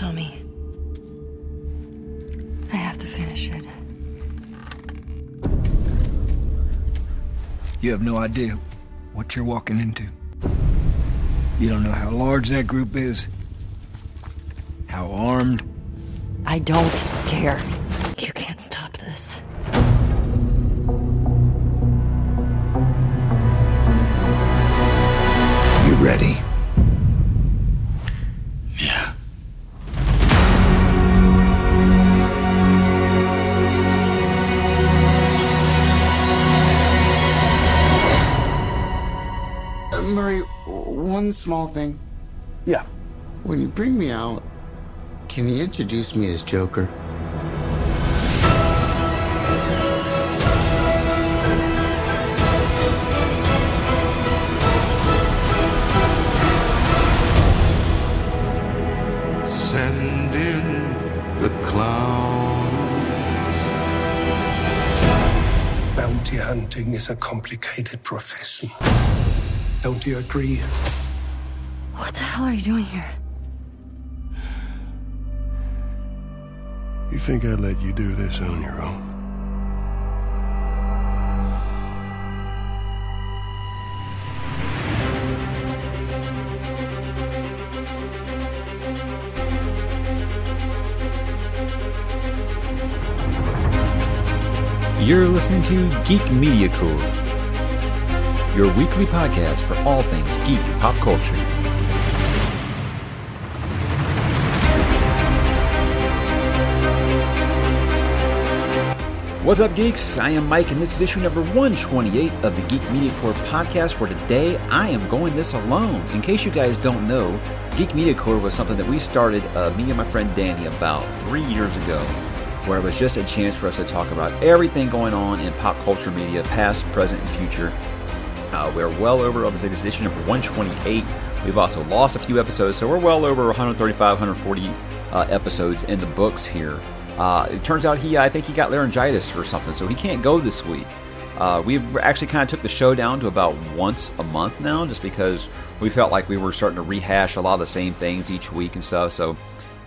Tommy. I have to finish it. You have no idea what you're walking into. You don't know how large that group is, how armed. I don't care. One small thing. Yeah. When you bring me out, can you introduce me as Joker? Send in the clowns. Bounty hunting is a complicated profession. Don't you agree? What hell are you doing here? You think I'd let you do this on your own? You're listening to Geek Media Corps, your weekly podcast for all things geek and pop culture. What's up, geeks? I am Mike, and this is issue number 128 of the Geek Media Corps podcast, where today I am going this alone. In case you guys don't know, Geek Media Corps was something that we started, uh, me and my friend Danny, about three years ago, where it was just a chance for us to talk about everything going on in pop culture media, past, present, and future. Uh, we're well over, obviously, this is issue number 128. We've also lost a few episodes, so we're well over 135, 140 uh, episodes in the books here. Uh, it turns out he, I think he got laryngitis or something, so he can't go this week. Uh, we've actually kind of took the show down to about once a month now, just because we felt like we were starting to rehash a lot of the same things each week and stuff. So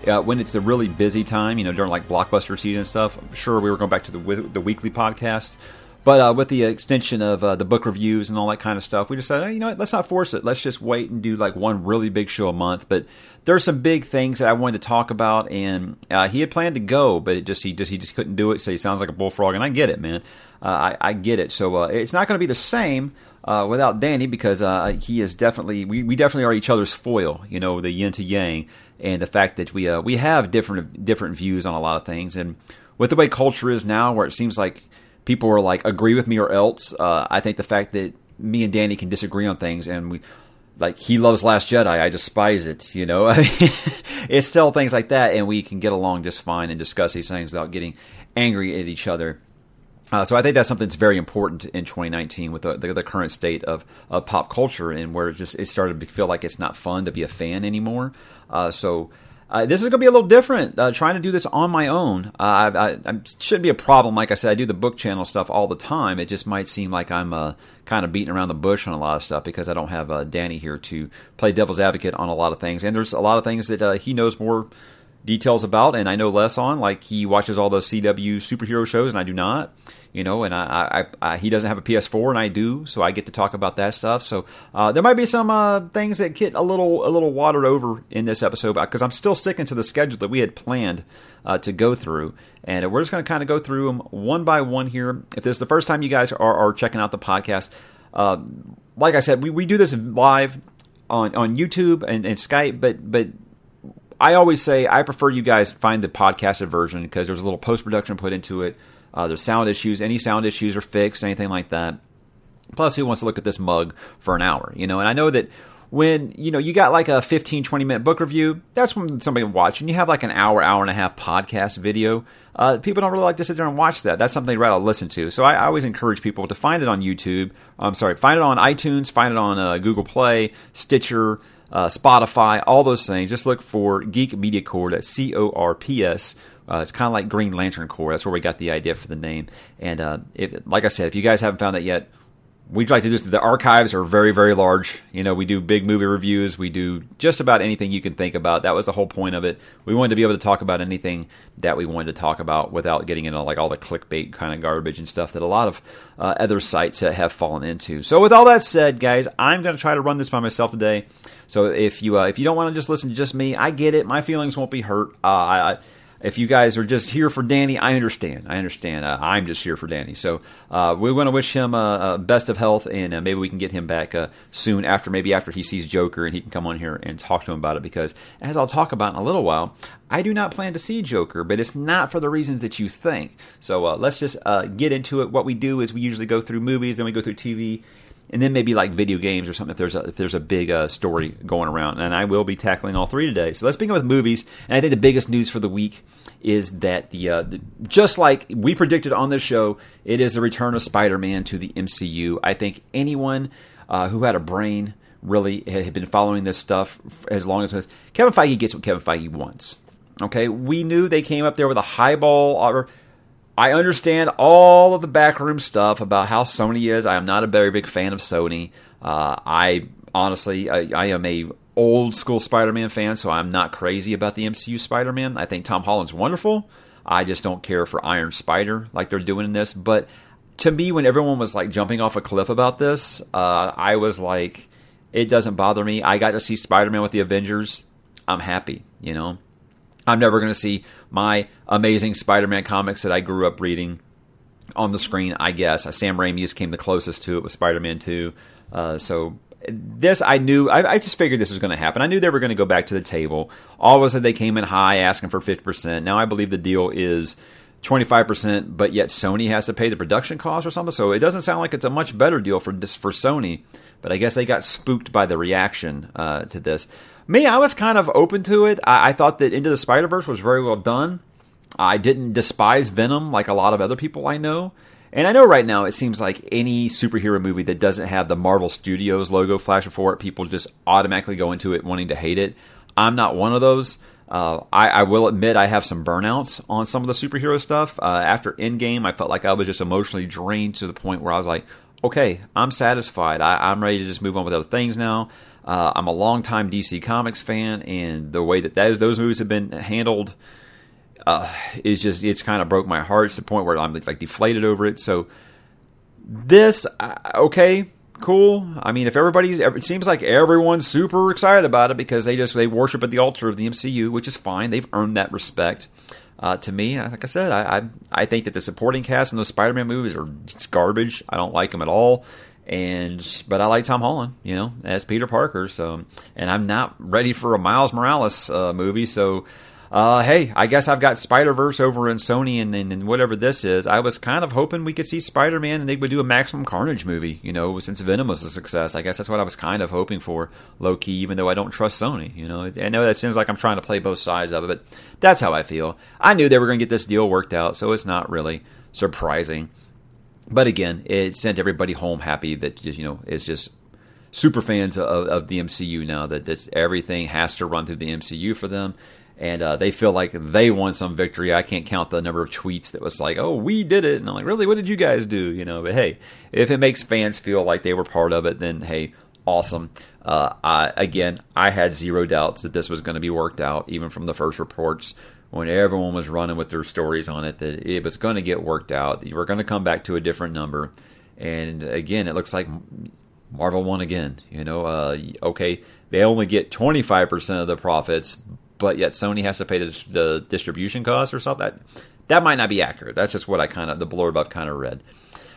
uh, when it's the really busy time, you know, during like blockbuster season and stuff, sure we were going back to the the weekly podcast. But uh, with the extension of uh, the book reviews and all that kind of stuff, we decided, hey, you know what, let's not force it. Let's just wait and do like one really big show a month. But there's some big things that I wanted to talk about, and uh, he had planned to go, but it just he just he just couldn't do it. So he sounds like a bullfrog, and I get it, man. Uh, I, I get it. So uh, it's not going to be the same. Uh, without Danny, because he is definitely we, we definitely are each other's foil, you know, the yin to yang, and the fact that we we have different different views on a lot of things, and with the way culture is now, where it seems like people are like agree with me or else. Uh, I think the fact that me and Danny can disagree on things and we like he loves Last Jedi, I despise it. You know, it's still things like that, and we can get along just fine and discuss these things without getting angry at each other. Uh, so I think that's something that's very important in 2019 with the, the, the current state of, of pop culture and where it just it started to feel like it's not fun to be a fan anymore. Uh, so uh, this is going to be a little different. Uh, trying to do this on my own, uh, I, I, shouldn't be a problem. Like I said, I do the book channel stuff all the time. It just might seem like I'm uh, kind of beating around the bush on a lot of stuff because I don't have uh, Danny here to play devil's advocate on a lot of things. And there's a lot of things that uh, he knows more details about, and I know less on. Like he watches all the CW superhero shows, and I do not you know, and I, I, I, he doesn't have a PS4 and I do, so I get to talk about that stuff. So uh, there might be some uh, things that get a little a little watered over in this episode because I'm still sticking to the schedule that we had planned uh, to go through, and we're just going to kind of go through them one by one here. If this is the first time you guys are, are checking out the podcast, uh, like I said, we, we do this live on on YouTube and, and Skype, but but I always say I prefer you guys find the podcasted version because there's a little post production put into it. Uh, there's sound issues. Any sound issues are fixed, anything like that. Plus, who wants to look at this mug for an hour? You know, and I know that when you know you got like a 15 20 minute book review that's when somebody would watch and you have like an hour hour and a half podcast video uh, people don't really like to sit there and watch that that's something they'd rather listen to so I, I always encourage people to find it on youtube i'm sorry find it on itunes find it on uh, google play stitcher uh, spotify all those things just look for geek media corps that's c-o-r-p-s uh, it's kind of like Green Lantern Corps. That's where we got the idea for the name. And uh, like I said, if you guys haven't found that yet, we'd like to do. The archives are very, very large. You know, we do big movie reviews. We do just about anything you can think about. That was the whole point of it. We wanted to be able to talk about anything that we wanted to talk about without getting into like all the clickbait kind of garbage and stuff that a lot of uh, other sites have fallen into. So, with all that said, guys, I'm going to try to run this by myself today. So, if you uh, if you don't want to just listen to just me, I get it. My feelings won't be hurt. Uh, I, if you guys are just here for Danny, I understand. I understand. Uh, I'm just here for Danny. So uh, we want to wish him uh, uh, best of health, and uh, maybe we can get him back uh, soon after, maybe after he sees Joker, and he can come on here and talk to him about it. Because as I'll talk about in a little while, I do not plan to see Joker, but it's not for the reasons that you think. So let's just get into it. What we do is we usually go through movies, then we go through TV, and then maybe like video games or something if there's a, if there's a big uh, story going around. And I will be tackling all three today. So let's begin with movies. And I think the biggest news for the week is that the, uh, the just like we predicted on this show, it is the return of Spider-Man to the MCU. I think anyone uh, who had a brain really had been following this stuff as long as Kevin Feige gets what Kevin Feige wants. Okay, we knew they came up there with a highball or I understand all of the backroom stuff about how Sony is. I am not a very big fan of Sony. Uh, I honestly, I, I, am a old school Spider-Man fan, so I'm not crazy about the MCU Spider-Man. I think Tom Holland's wonderful. I just don't care for Iron Spider like they're doing in this. But to me, when everyone was like jumping off a cliff about this, uh, I was like, it doesn't bother me. I got to see Spider-Man with the Avengers. I'm happy, you know. I'm never going to see my amazing Spider-Man comics that I grew up reading on the screen. I guess Sam Raimi's came the closest to it with Spider-Man 2. Uh, so this I knew. I, I just figured this was going to happen. I knew they were going to go back to the table. All of a sudden, they came in high, asking for 50%. Now I believe the deal is 25%, but yet Sony has to pay the production cost or something. So it doesn't sound like it's a much better deal for for Sony. But I guess they got spooked by the reaction uh, to this. Me, I was kind of open to it. I, I thought that Into the Spider Verse was very well done. I didn't despise Venom like a lot of other people I know. And I know right now it seems like any superhero movie that doesn't have the Marvel Studios logo flashing for it, people just automatically go into it wanting to hate it. I'm not one of those. Uh, I, I, will admit I have some burnouts on some of the superhero stuff. Uh, after Endgame, I felt like I was just emotionally drained to the point where I was like, okay, I'm satisfied. I, am ready to just move on with other things now. Uh, I'm a longtime DC Comics fan, and the way that those, those movies have been handled uh, is just it's kind of broke my heart to the point where I'm like deflated over it. So this, uh, okay, cool. I mean, if everybody's, it seems like everyone's super excited about it because they just they worship at the altar of the MCU, which is fine. They've earned that respect. Uh, to me, like I said, I, I, I think that the supporting cast in those Spider-Man movies are garbage. I don't like them at all and but I like Tom Holland, you know, as Peter Parker. So, and I'm not ready for a Miles Morales uh, movie. So, uh, hey, I guess I've got Spider Verse over in Sony, and, and, whatever this is. I was kind of hoping we could see Spider Man, and they would do a Maximum Carnage movie. You know, since Venom was a success, I guess that's what I was kind of hoping for, low key. Even though I don't trust Sony, you know, I know that seems like I'm trying to play both sides of it, but that's how I feel. I knew they were going to get this deal worked out, so it's not really surprising. But again, it sent everybody home happy that just, you know it's just super fans of, of the MCU now that, that everything has to run through the MCU for them. And uh, they feel like they won some victory. I can't count the number of tweets that was like, "Oh, we did it," and I'm like, "Really? What did you guys do?" You know. But hey, if it makes fans feel like they were part of it, then hey, awesome. Uh, I, again, I had zero doubts that this was going to be worked out, even from the first reports when everyone was running with their stories on it that it was going to get worked out. You were going to come back to a different number. And again, it looks like Marvel won again. You know, uh, okay, they only get 25% of the profits, but yet Sony has to pay the, the distribution cost or something. That, that might not be accurate. That's just what I kind of, the blurb I've kind of read.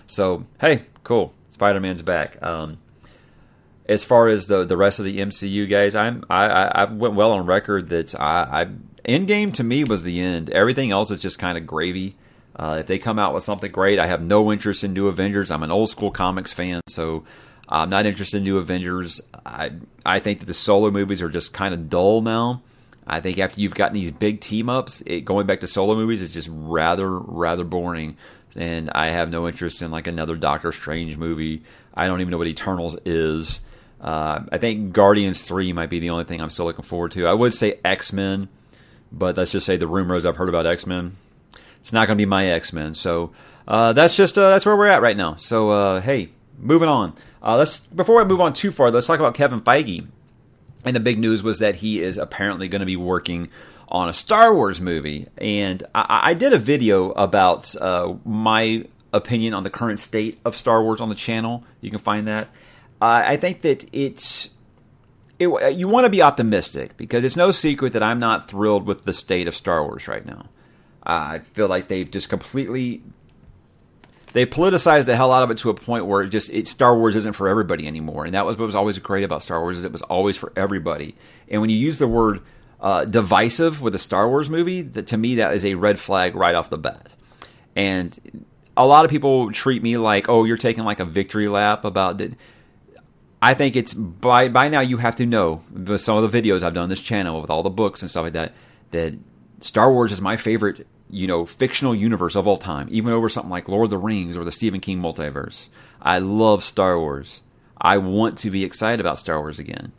So, hey, cool. Spider Man's back. Um, as far as the the rest of the MCU guys, I'm I, I went well on record that I, I Endgame to me was the end. Everything else is just kind of gravy. Uh, if they come out with something great, I have no interest in New Avengers. I'm an old school comics fan, so I'm not interested in New Avengers. I I think that the solo movies are just kind of dull now. I think after you've gotten these big team ups, it, going back to solo movies is just rather rather boring. And I have no interest in like another Doctor Strange movie. I don't even know what Eternals is. Uh, I think Guardians Three might be the only thing I'm still looking forward to. I would say X Men but let's just say the rumors I've heard about X Men, it's not going to be my X Men. So uh, that's just uh, that's where we're at right now. So uh, hey, moving on. Uh, let's before I move on too far, let's talk about Kevin Feige. And the big news was that he is apparently going to be working on a Star Wars movie. And I, I did a video about uh, my opinion on the current state of Star Wars on the channel. You can find that. I think that it's it, you want to be optimistic because it's no secret that I'm not thrilled with the state of Star Wars right now. Uh, I feel like they've just completely they've politicized the hell out of it to a point where it just it, Star Wars isn't for everybody anymore, and that was what was always great about Star Wars is it was always for everybody. And when you use the word uh, divisive with a Star Wars movie, that to me that is a red flag right off the bat. And a lot of people treat me like, oh, you're taking like a victory lap about. I think it's by by now you have to know with some of the videos I've done on this channel with all the books and stuff like that that Star Wars is my favorite, you know, fictional universe of all time, even over something like Lord of the Rings or the Stephen King multiverse. I love Star Wars. I want to be excited about Star Wars again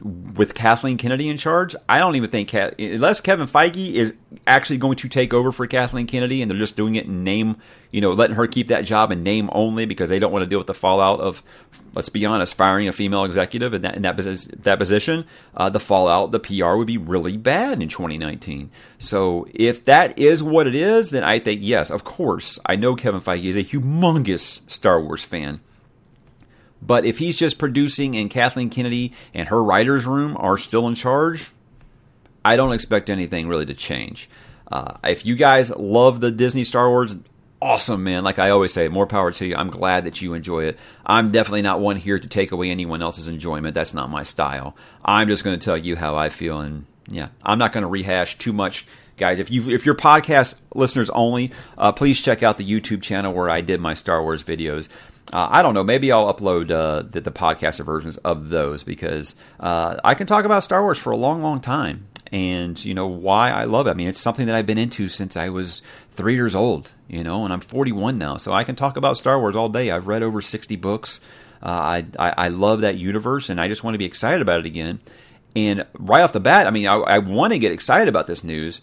with Kathleen Kennedy in charge, I don't even think unless Kevin Feige is actually going to take over for Kathleen Kennedy, and they're just doing it in name, you know, letting her keep that job in name only because they don't want to deal with the fallout of, let's be honest, firing a female executive in that in that, that position. Uh, the fallout, the PR would be really bad in 2019. So if that is what it is, then I think yes, of course, I know Kevin Feige is a humongous Star Wars fan. But if he's just producing and Kathleen Kennedy and her writer's room are still in charge, I don't expect anything really to change. Uh, if you guys love the Disney Star Wars, awesome, man. Like I always say, more power to you. I'm glad that you enjoy it. I'm definitely not one here to take away anyone else's enjoyment. That's not my style. I'm just going to tell you how I feel, and yeah, I'm not going to rehash too much. Guys, if you if you're podcast listeners only, uh, please check out the YouTube channel where I did my Star Wars videos. Uh, I don't know. Maybe I'll upload uh, the, the podcast versions of those because uh, I can talk about Star Wars for a long, long time, and you know why I love it. I mean, it's something that I've been into since I was three years old. You know, and I'm 41 now, so I can talk about Star Wars all day. I've read over 60 books. Uh, I, I, I love that universe, and I just want to be excited about it again. And right off the bat, I mean, I, I want to get excited about this news.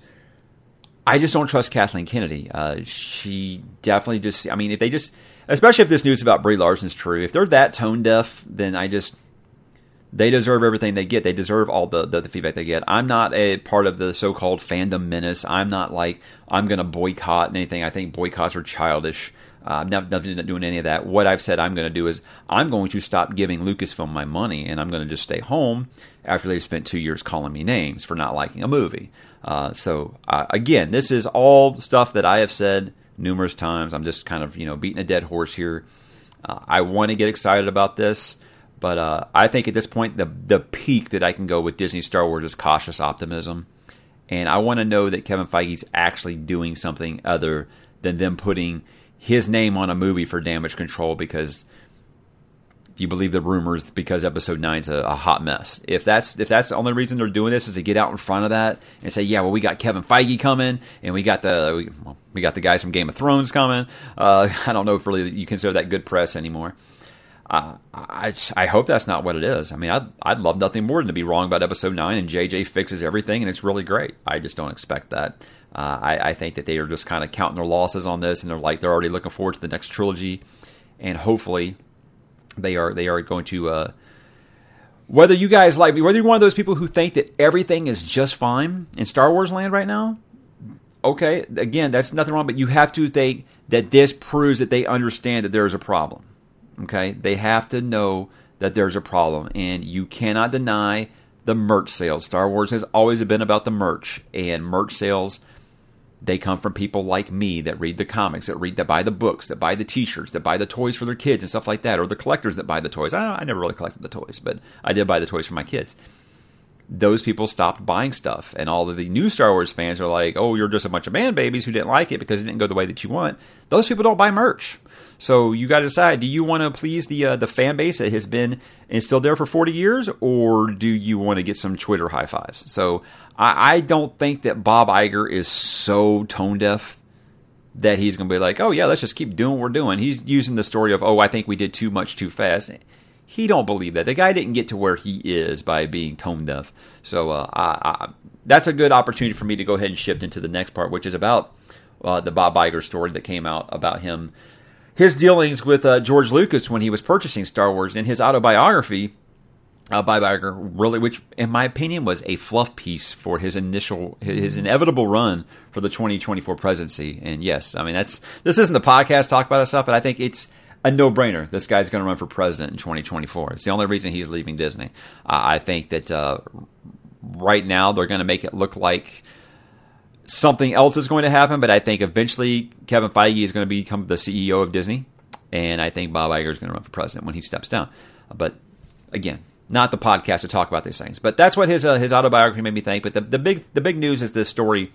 I just don't trust Kathleen Kennedy. Uh, she definitely just. I mean, if they just especially if this news about Brie Larson's true. If they're that tone deaf, then I just they deserve everything they get. They deserve all the, the, the, feedback they get. I'm not a part of the so-called fandom menace. I'm not like I'm going to boycott anything. I think boycotts are childish. I'm not, not doing any of that. What I've said I'm going to do is I'm going to stop giving Lucasfilm my money, and I'm going to just stay home after they've spent two years calling me names for not liking a movie. Uh, so uh, again, this is all stuff that I have said numerous times. I'm just kind of you know beating a dead horse here. Uh, I want to get excited about this, but uh, I think at this point the the peak that I can go with Disney Star Wars is cautious optimism, and I want to know that Kevin Feige's actually doing something other than them putting his name on a movie for damage control because you believe the rumors, because episode nine's a, a hot mess. If that's if that's the only reason they're doing this is to get out in front of that and say, yeah, well, we got Kevin Feige coming, and we got the we, well, we got the guys from Game of Thrones coming. Uh, I don't know if really you consider that good press anymore. Uh, I I hope that's not what it is. I mean, I'd I'd love nothing more than to be wrong about episode nine and JJ fixes everything and it's really great. I just don't expect that. Uh, I, I think that they are just kind of counting their losses on this and they're like they're already looking forward to the next trilogy, and hopefully they are they are going to uh, whether you guys like me, whether you're one of those people who think that everything is just fine in Star Wars land right now. Okay, again, that's nothing wrong, but you have to think that this proves that they understand that there is a problem. Okay, they have to know that there's a problem, and you cannot deny the merch sales. Star Wars has always been about the merch, and merch sales they come from people like me that read the comics, that read, that buy the books, that buy the T-shirts, that buy the toys for their kids and stuff like that, or the collectors that buy the toys. I, I never really collected the toys, but I did buy the toys for my kids. Those people stopped buying stuff, and all of the new Star Wars fans are like, "Oh, you're just a bunch of man babies who didn't like it because it didn't go the way that you want." Those people don't buy merch. So you got to decide: do you want to please the uh, the fan base that has been instilled there for 40 years, or do you want to get some Twitter high fives? So I, I don't think that Bob Iger is so tone deaf that he's going to be like, oh yeah, let's just keep doing what we're doing. He's using the story of, oh, I think we did too much too fast. He don't believe that. The guy didn't get to where he is by being tone deaf. So uh, I, I, that's a good opportunity for me to go ahead and shift into the next part, which is about uh, the Bob Iger story that came out about him his dealings with uh, George Lucas when he was purchasing Star Wars in his autobiography. Uh, by Iger, really, which in my opinion was a fluff piece for his initial, his inevitable run for the 2024 presidency. And yes, I mean that's this isn't the podcast talk about this stuff, but I think it's a no-brainer. This guy's going to run for president in 2024. It's the only reason he's leaving Disney. Uh, I think that uh, right now they're going to make it look like something else is going to happen, but I think eventually Kevin Feige is going to become the CEO of Disney, and I think Bob Iger is going to run for president when he steps down. But again, not the podcast to talk about these things. But that's what his uh, his autobiography made me think. But the, the big the big news is this story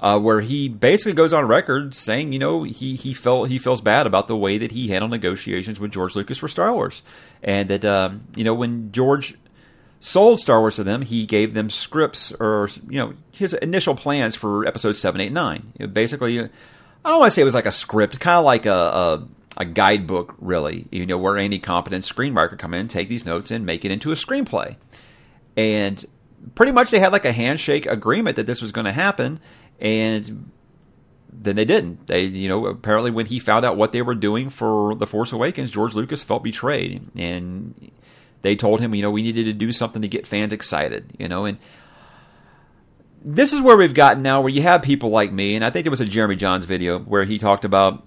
uh, where he basically goes on record saying, you know, he he felt he feels bad about the way that he handled negotiations with George Lucas for Star Wars, and that um, you know when George sold Star Wars to them, he gave them scripts or you know his initial plans for episodes seven, eight, nine. Basically, I don't want to say it was like a script, kind of like a, a, a guidebook, really. You know, where any competent screenwriter come in, take these notes, and make it into a screenplay. And pretty much they had like a handshake agreement that this was going to happen, and then they didn't. They, you know, apparently when he found out what they were doing for The Force Awakens, George Lucas felt betrayed, and they told him, you know, we needed to do something to get fans excited, you know, and this is where we've gotten now where you have people like me, and I think it was a Jeremy Jahns video where he talked about,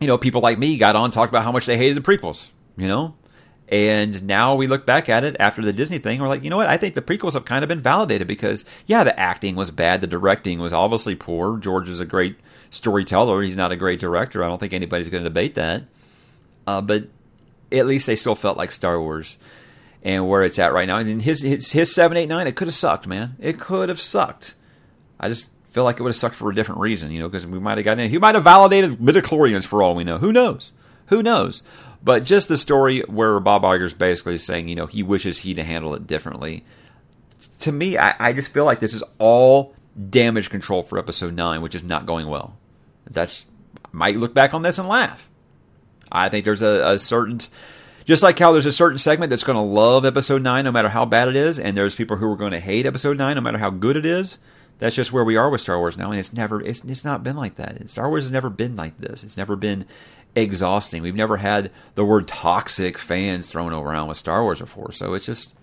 you know, people like me got on talked about how much they hated the prequels, you know, and now we look back at it after the Disney thing, we're like, you know what? I think the prequels have kind of been validated because, yeah, the acting was bad, the directing was obviously poor. George is a great storyteller; he's not a great director. I don't think anybody's going to debate that. Uh, but at least they still felt like Star Wars and where it's at right now. And his his, his seven eight nine, it could have sucked, man. It could have sucked. I just feel like it would have sucked for a different reason, you know, because we might have gotten in. He might have validated midichlorians for all we know. Who knows? Who knows? But just the story where Bob Iger's basically saying, you know, he wishes he'd handle it differently. To me, I, I just feel like this is all damage control for episode nine, which is not going well. That's might look back on this and laugh. I think there's a, a certain, just like how there's a certain segment that's going to love episode nine no matter how bad it is, and there's people who are going to hate episode nine no matter how good it is. That's just where we are with Star Wars now, and it's never, it's, it's not been like that. Star Wars has never been like this. It's never been exhausting. We've never had the word toxic fans thrown around with Star Wars before, so it's just,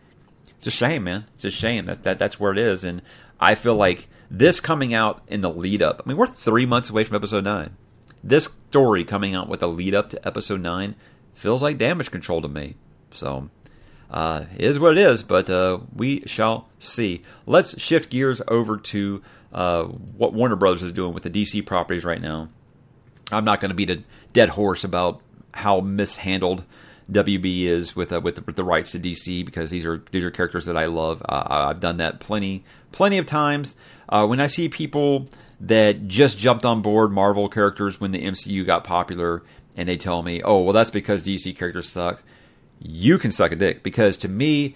it's a shame, man. It's a shame that, that that's where it is, and I feel like this coming out in the lead up. I mean, we're three months away from episode nine this story coming out with a lead up to episode 9 feels like damage control to me. So, uh, is what it is, but uh, we shall see. Let's shift gears over to uh, what Warner Brothers is doing with the DC properties right now. I'm not going to beat a dead horse about how mishandled WB is with uh, with, the, with, the, rights to DC because these are these are characters that I love. Uh, I've done that plenty plenty of times. Uh, when I see people that just jumped on board Marvel characters when the MCU got popular, and they tell me, "Oh, well, that's because DC characters suck." You can suck a dick because to me,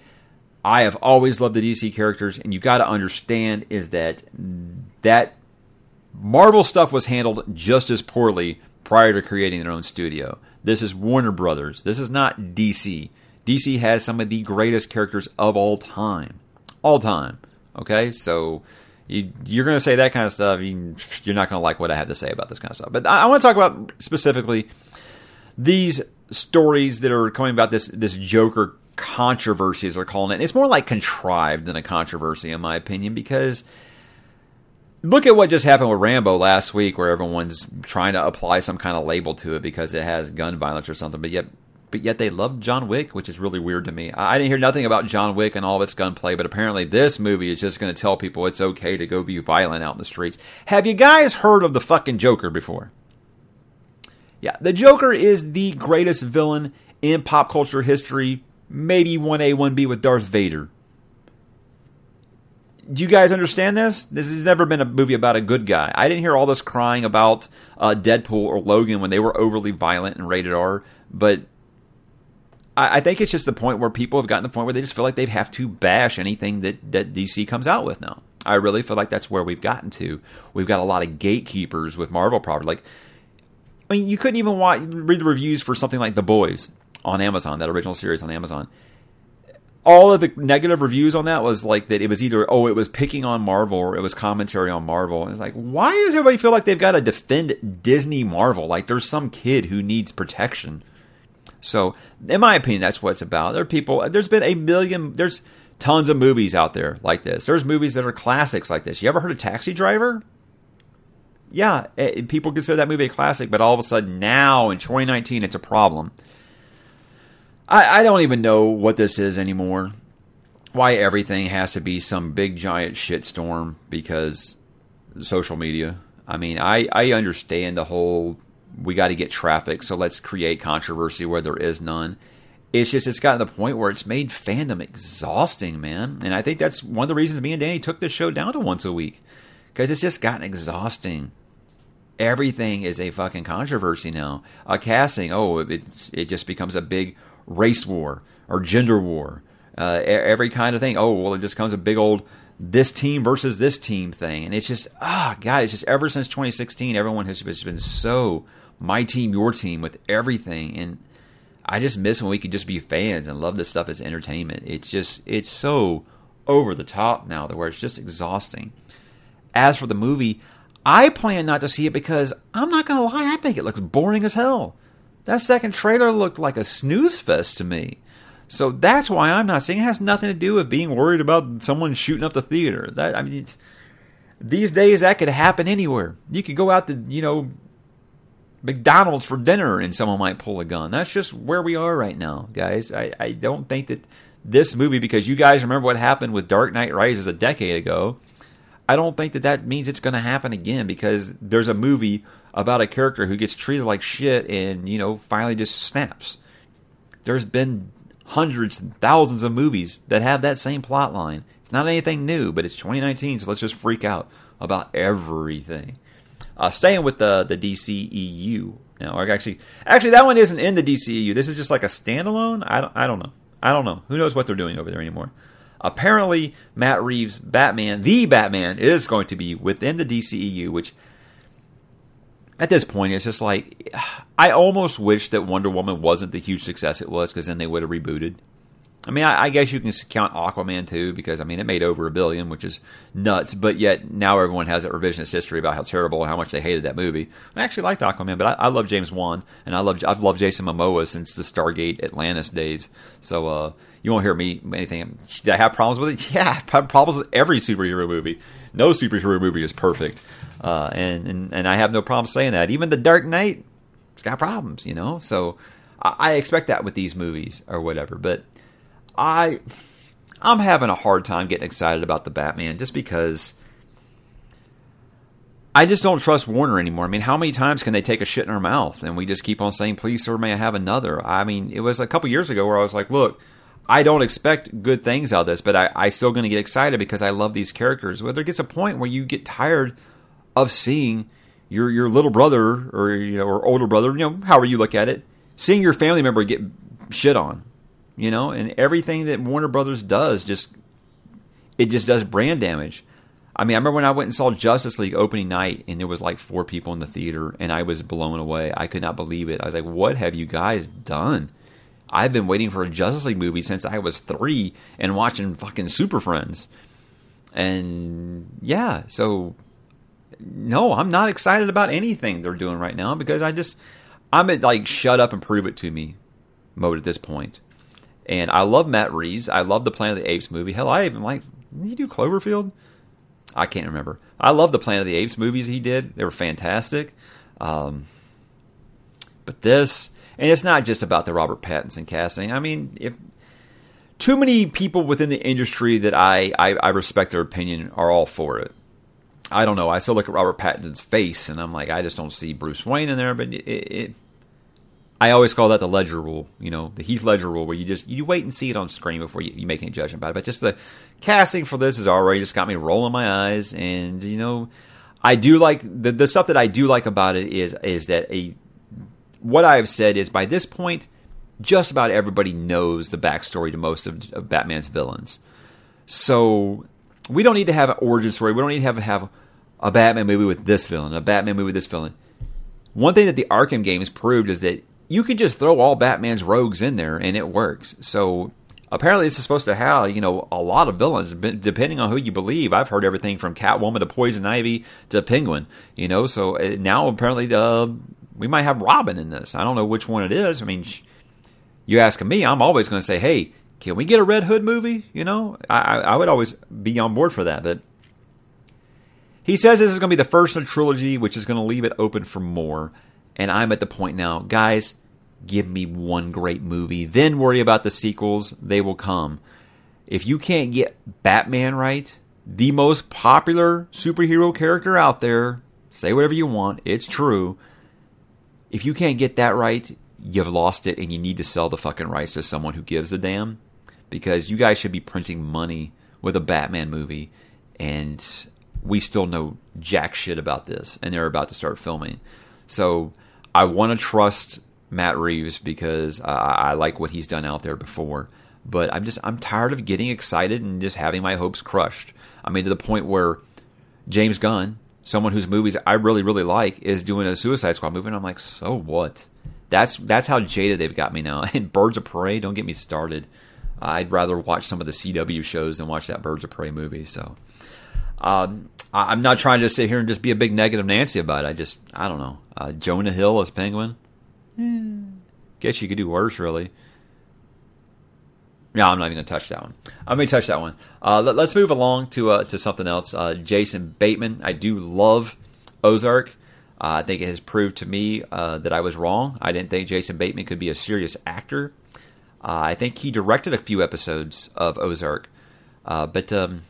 I have always loved the DC characters, and you got to understand is that that Marvel stuff was handled just as poorly prior to creating their own studio. This is Warner Brothers. This is not DC. DC has some of the greatest characters of all time. All time. Okay? So you, are going to say that kind of stuff. You, are not going to like what I have to say about this kind of stuff. But I, I want to talk about specifically these stories that are coming about this this Joker controversy, as they're calling it. and It's more like contrived than a controversy, in my opinion, because look at what just happened with Rambo last week, where everyone's trying to apply some kind of label to it because it has gun violence or something, but yet but yet they love John Wick, which is really weird to me. I didn't hear nothing about John Wick and all of its gunplay, but apparently this movie is just going to tell people it's okay to go be violent out in the streets. Have you guys heard of the fucking Joker before? Yeah, the Joker is the greatest villain in pop culture history, maybe 1A, 1B with Darth Vader. Do you guys understand this? This has never been a movie about a good guy. I didn't hear all this crying about uh, Deadpool or Logan when they were overly violent and rated R, but I, I think it's just the point where people have gotten the point where they just feel like they have to bash anything that, that DC comes out with now. I really feel like that's where we've gotten to. We've got a lot of gatekeepers with Marvel property. Like, I mean, you couldn't even watch, read the reviews for something like The Boys on Amazon, that original series on Amazon. all of the negative reviews on that was like that it was either oh it was picking on Marvel or it was commentary on Marvel. And it's like why does everybody feel like they've got to defend Disney Marvel? Like there's some kid who needs protection. So in my opinion, that's what it's about. There are people. There's been a million. There's tons of movies out there like this. There's movies that are classics like this. You ever heard of Taxi Driver? Yeah, it, people consider that movie a classic, but all of a sudden now in 2019, it's a problem. I, I don't even know what this is anymore. Why everything has to be some big giant shitstorm because social media. I mean, I, I understand the whole we got to get traffic, so let's create controversy where there is none. It's just it's gotten to the point where it's made fandom exhausting, man. And I think that's one of the reasons me and Danny took this show down to once a week because it's just gotten exhausting. Everything is a fucking controversy now. A casting, oh, it it just becomes a big race war or gender war. Uh, every kind of thing. Oh, well, it just becomes a big old this team versus this team thing, and it's just ah, oh, God, it's just ever since 2016, everyone has just been so my team, your team with everything, and I just miss when we could just be fans and love this stuff as entertainment. It's just it's so over the top now, that where it's just exhausting. As for the movie, I plan not to see it because I'm not going to lie, I think it looks boring as hell. That second trailer looked like a snooze fest to me. So that's why I'm not seeing. It has nothing to do with being worried about someone shooting up the theater. That I mean, these days that could happen anywhere. You could go out to you know McDonald's for dinner and someone might pull a gun. That's just where we are right now, guys. I, I don't think that this movie, because you guys remember what happened with Dark Knight Rises a decade ago, I don't think that that means it's going to happen again because there's a movie about a character who gets treated like shit and, you know, finally just snaps. There's been hundreds and thousands of movies that have that same plot line. It's not anything new, but it's 2019, so let's just freak out about everything. Uh, staying with the the DCEU now, or actually, actually that one isn't in the DCEU. This is just like a standalone. I don't, I don't know. I don't know. Who knows what they're doing over there anymore? Apparently, Matt Reeves' Batman, the Batman, is going to be within the DCEU, which at this point it's just like I almost wish that Wonder Woman wasn't the huge success it was because then they would have rebooted. I mean, I, I, guess you can count Aquaman too, because I mean, it made over a billion, which is nuts. But yet now everyone has that revisionist history about how terrible and how much they hated that movie. I actually liked Aquaman, but I, I love James Wan, and I love I've loved Jason Momoa since the Stargate Atlantis days. So uh, you won't hear me anything. Did I have problems with it? Yeah, I have problems with every superhero movie. No superhero movie is perfect, uh, and, and and I have no problem saying that. Even the Dark Knight, it's got problems, you know. So I, I expect that with these movies or whatever, but. I I'm having a hard time getting excited about the Batman just because I just don't trust Warner anymore. I mean, how many times can they take a shit in our mouth and we just keep on saying, "Please, sir, may I have another?" I mean, it was a couple years ago where I was like, "Look." I don't expect good things out of this, but I, I still going to get excited because I love these characters. But there gets a point where you get tired of seeing your your little brother or you know or older brother, you know, however you look at it, seeing your family member get shit on you know, and everything that Warner Brothers does just it just does brand damage. I mean, I remember when I went and saw Justice League opening night and there was like four people in the theater and I was blown away. I could not believe it. I was like, "What have you guys done?" I've been waiting for a Justice League movie since I was 3 and watching fucking Super Friends. And yeah, so no, I'm not excited about anything they're doing right now because I just I'm at like shut up and prove it to me mode at this point. And I love Matt Reeves. I love the Planet of the Apes movie. Hell, I even like. Did he do Cloverfield? I can't remember. I love the Planet of the Apes movies he did. They were fantastic. Um, but this, and it's not just about the Robert Pattinson casting. I mean, if too many people within the industry that I, I, I respect their opinion are all for it. I don't know. I still look at Robert Pattinson's face, and I'm like, I just don't see Bruce Wayne in there. But it, it, I always call that the Ledger rule, you know, the Heath Ledger rule, where you just you wait and see it on screen before you, you make any judgment about it. But just the casting for this has already just got me rolling my eyes, and you know, I do like the the stuff that I do like about it is is that a what I have said is by this point, just about everybody knows the backstory to most of, of Batman's villains, so we don't need to have an origin story. We don't need to have have a Batman movie with this villain, a Batman movie with this villain. One thing that the Arkham games proved is that you can just throw all Batman's rogues in there and it works. So apparently it's supposed to have you know a lot of villains depending on who you believe. I've heard everything from catwoman to poison ivy to penguin you know? So uh, now apparently uh, we might have robin in this. I don't know which one it is. I mean you asking me i'm always going to say hey can we get a red hood movie? You know? I, I would always be on board for that but he says this is going to be the first in a trilogy which is going to leave it open for more and i'm at the point now guys give me one great movie, then worry about the sequels. They will come. If you can't get Batman right, the most popular superhero character out there, say whatever you want, it's true. If you can't get that right, you've lost it and you need to sell the fucking rights to someone who gives a damn because you guys should be printing money with a Batman movie and we still know jack shit about this and they're about to start filming. So I want to trust Matt Reeves because I, I like what he's done out there before. But I'm just I'm tired of getting excited and just having my hopes crushed. I mean, to the point where James Gunn, someone whose movies I really really like, is doing a Suicide Squad movie, and I'm like, so what? That's that's how jaded they've got me now. And Birds of Prey, don't get me started. I'd rather watch some of the CW shows than watch that Birds of Prey movie. So, um, I'm not trying to sit here and just be a big negative Nancy about it. I just I don't know. Uh, Jonah Hill as Penguin. Guess you could do worse, really. No, I'm not even going to touch that one. I'm going to touch that one. Uh, let, us move along to uh, to something else. Uh, Jason Bateman. I do love Ozark. Uh, I think it has proved to me uh, that I was wrong. I didn't think Jason Bateman could be a serious actor. Uh, I think he directed a few episodes of Ozark, but um,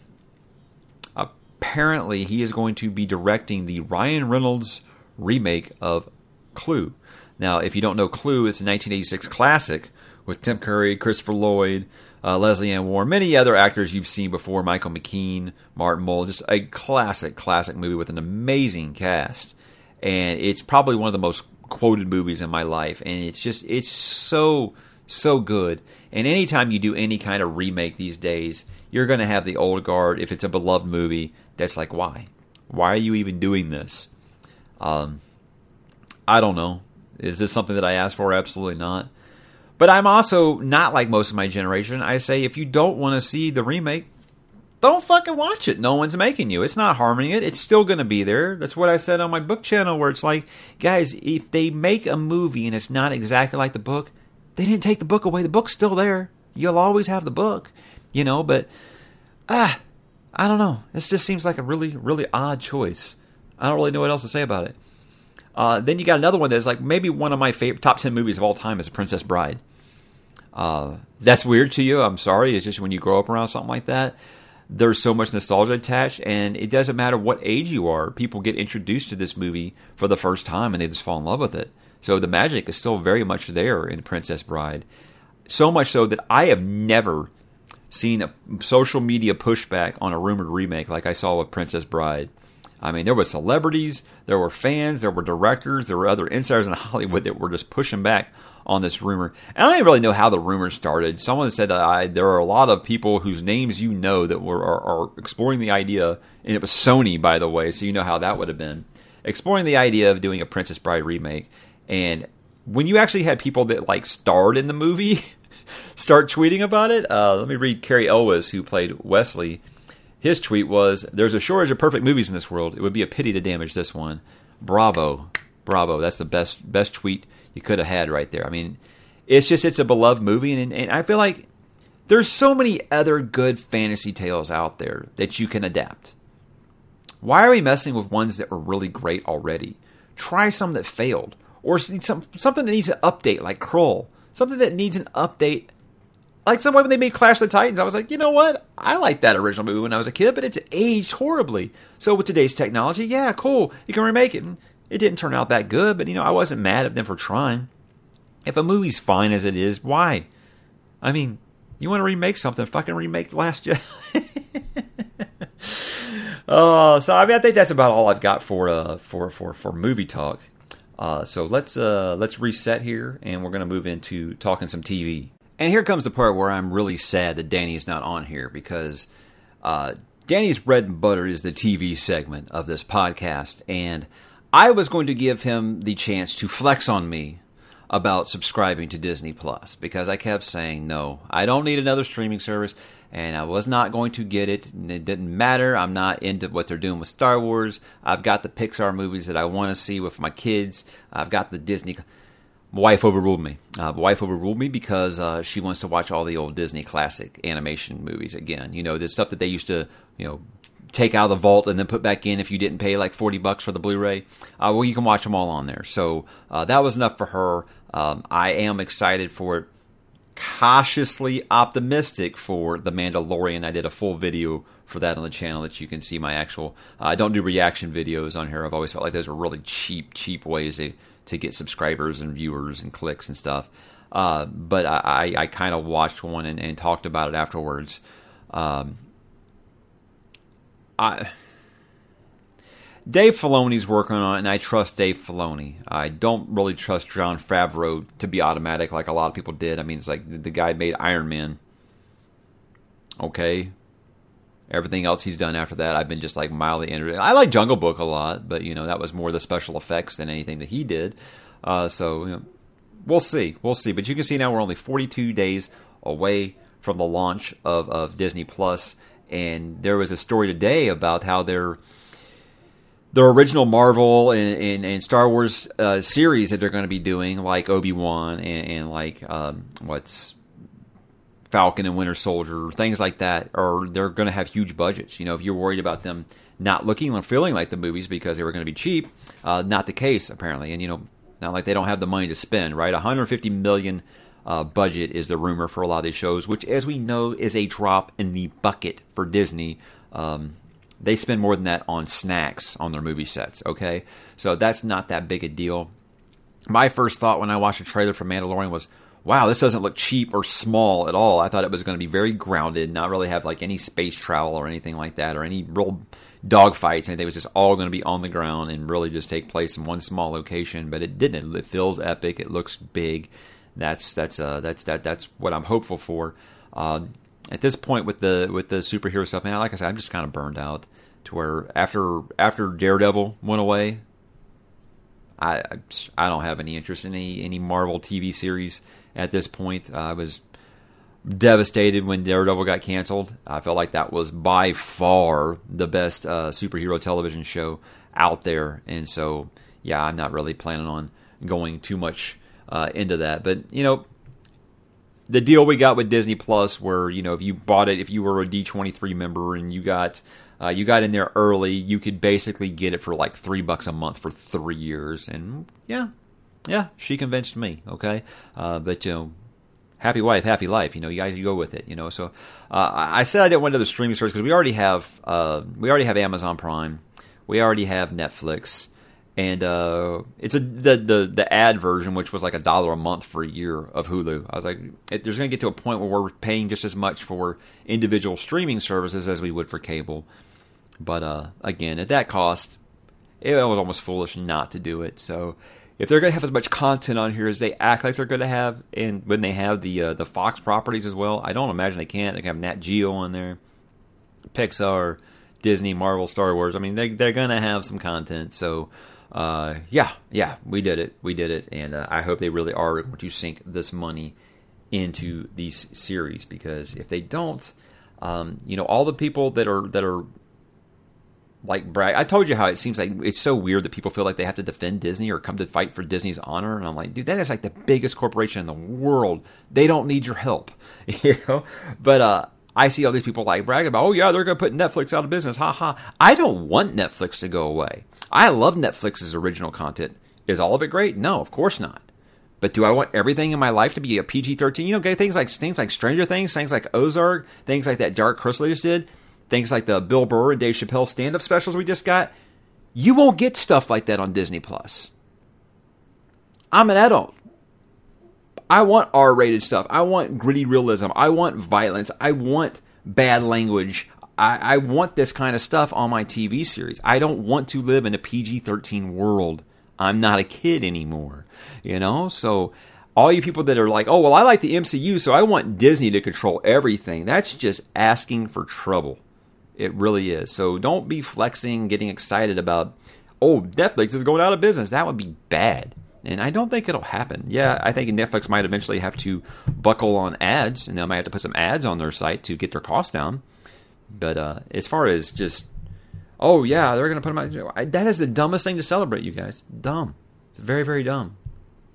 apparently he is going to be directing the Ryan Reynolds remake of Clue. Now, if you don't know Clue, it's a 1986 classic with Tim Curry, Christopher Lloyd, uh, Lesley Ann Warren, many other actors you've seen before, Michael McKean, Martin Mull, just a classic, classic movie with an amazing cast. And it's probably one of the most quoted movies in my life. And it's just, it's so, so good. And anytime you do any kind of remake these days, you're going to have the old guard, if it's a beloved movie, that's like, why? Why are you even doing this? Um, I don't know. Is this something that I asked for? Absolutely not. But I'm also not like most of my generation. I say if you don't want to see the remake, don't fucking watch it. No one's making you. It's not harming it. It's still going to be there. That's what I said on my book channel, where it's like, guys, if they make a movie and it's not exactly like the book, they didn't take the book away. The book's still there. You'll always have the book, you know. But ah, I don't know. This just seems like a really, really odd choice. I don't really know what else to say about it. Uh, then you got another one that's like maybe one of my favorite top 10 movies of all time is A Princess Bride. Uh, that's weird to you. I'm sorry. It's just when you grow up around something like that, there's so much nostalgia attached, and it doesn't matter what age you are. People get introduced to this movie for the first time and they just fall in love with it. So the magic is still very much there in Princess Bride. So much so that I have never seen a social media pushback on a rumored remake like I saw with Princess Bride. I mean, there were celebrities, there were fans, there were directors, there were other insiders in Hollywood that were just pushing back on this rumor. And I don't really know how the rumor started. Someone said that I, there are a lot of people whose names you know that were are, are exploring the idea, and it was Sony, by the way, so you know how that would have been exploring the idea of doing a Princess Bride remake. And when you actually had people that like starred in the movie start tweeting about it, uh, let me read Cary Elwes, who played Westley his tweet was, "There's a shortage of perfect movies in this world. It would be a pity to damage this one." Bravo, bravo. That's the best best tweet you could have had right there. I mean, it's just it's a beloved movie, and, and I feel like there's so many other good fantasy tales out there that you can adapt. Why are we messing with ones that were really great already? Try some that failed, or some, something that needs an update, like Krull. Something that needs an update like some way when they made Clash of the Titans, I was like, you know what? I like that original movie when I was a kid, but it's aged horribly. So with today's technology, yeah, cool, you can remake it. It didn't turn out that good, but you know, I wasn't mad at them for trying. If a movie's fine as it is, why? I mean, you want to remake something? Fucking remake Last Jedi. oh, so I mean, I think that's about all I've got for uh for for for movie talk. Uh, so let's uh let's reset here, and we're gonna move into talking some TV. And here comes the part where I'm really sad that Danny is not on here because uh, Danny's bread and butter is the TV segment of this podcast. And I was going to give him the chance to flex on me about subscribing to Disney Plus because I kept saying no, I don't need another streaming service, and I was not going to get it. And It didn't matter. I'm not into what they're doing with Star Wars. I've got the Pixar movies that I want to see with my kids. I've got the Disney. My wife overruled me. Uh, my wife overruled me because uh, she wants to watch all the old Disney classic animation movies again. You know, the stuff that they used to, you know, take out of the vault and then put back in if you didn't pay like 40 bucks for the Blu-ray. Uh, well, you can watch them all on there. So uh, that was enough for her. Um, I am excited for it. Cautiously optimistic for The Mandalorian. I did a full video for that on the channel that you can see my actual. Uh, I don't do reaction videos on here. I've always felt like those are really cheap, cheap ways to, to get subscribers and viewers and clicks and stuff. Uh, but I, I, I kind of watched one and, and, talked about it afterwards. Um, I Dave Filoni's working on it, and I trust Dave Filoni. I don't really trust Jon Favreau to be automatic like a lot of people did. I mean, it's like the guy made Iron Man. Okay. Everything else he's done after that, I've been just like mildly interested. I like Jungle Book a lot, but you know that was more the special effects than anything that he did. Uh, so you know, we'll see, we'll see. But you can see now we're only 42 days away from the launch of, of Disney Plus, and there was a story today about how they're the original Marvel and, and, and Star Wars uh, series that they're going to be doing, like Obi Wan and, and, like um, what's Falcon and Winter Soldier, things like that, or they're going to have huge budgets. You know, if you're worried about them not looking or feeling like the movies because they were going to be cheap, uh, not the case apparently. And you know, not like they don't have the money to spend. Right, 150 million. Uh, budget is the rumor for a lot of these shows, which, as we know, is a drop in the bucket for Disney. Um, they spend more than that on snacks on their movie sets, okay? So that's not that big a deal. My first thought when I watched a trailer for Mandalorian was, wow, this doesn't look cheap or small at all. I thought it was going to be very grounded, not really have like any space travel or anything like that, or any real dogfights. Anything. It was just all going to be on the ground and really just take place in one small location. But it didn't. It feels epic. It looks big. That's that's uh that's that that's what I'm hopeful for. Uh, at this point with the with the superhero stuff, man, like I said, I'm just kind of burned out to where after after Daredevil went away, I I don't have any interest in any any Marvel TV series at this point. I was devastated when Daredevil got canceled. I felt like that was by far the best uh, superhero television show out there, and so yeah, I'm not really planning on going too much uh, into that. But you know, the deal we got with Disney Plus, where you know if you bought it, if you were a D23 member and you got uh, you got in there early, you could basically get it for like three bucks a month for three years, and yeah, yeah, she convinced me. Okay, uh, but you know, happy wife, happy life. You know, you guys go with it. You know, so uh, I said I didn't want to the streaming service because we already have uh, we already have Amazon Prime, we already have Netflix and uh, it's a the, the the ad version, which was like a dollar a month for a year of Hulu. I was like, there's going to get to a point where we're paying just as much for individual streaming services as we would for cable. But uh, again, at that cost, it was almost foolish not to do it. So if they're going to have as much content on here as they act like they're going to have, and when they have the uh, the Fox properties as well, I don't imagine they can't. They can have Nat Geo on there, Pixar, Disney, Marvel, Star Wars. I mean, they they're going to have some content. So uh, yeah, yeah, we did it. We did it. And uh, I hope they really are going to sink this money into these series because if they don't, um, you know, all the people that are that are like brag. I told you how it seems like it's so weird that people feel like they have to defend Disney or come to fight for Disney's honor, and I'm like, dude, that is like the biggest corporation in the world. They don't need your help, you know. But uh, I see all these people like bragging about, oh yeah, they're going to put Netflix out of business. Ha ha. I don't want Netflix to go away. I love Netflix's original content. Is all of it great? No, of course not. But do I want everything in my life to be a PG thirteen? You know, okay, things like things like Stranger Things, things like Ozark, things like that Dark Crystal did, things like the Bill Burr and Dave Chappelle stand up specials we just got. You won't get stuff like that on Disney Plus. I'm an adult. I want R rated stuff. I want gritty realism. I want violence. I want bad language. I, I want this kind of stuff on my TV series. I don't want to live in a PG 13 world. I'm not a kid anymore, you know? So, all you people that are like, oh, well, I like the MCU, so I want Disney to control everything, that's just asking for trouble. It really is. So, don't be flexing, getting excited about, oh, Netflix is going out of business. That would be bad. And I don't think it'll happen. Yeah, I think Netflix might eventually have to buckle on ads, and they might have to put some ads on their site to get their costs down. But uh, as far as just, oh yeah, they're going to put them out. That is the dumbest thing to celebrate, you guys. Dumb. It's very, very dumb.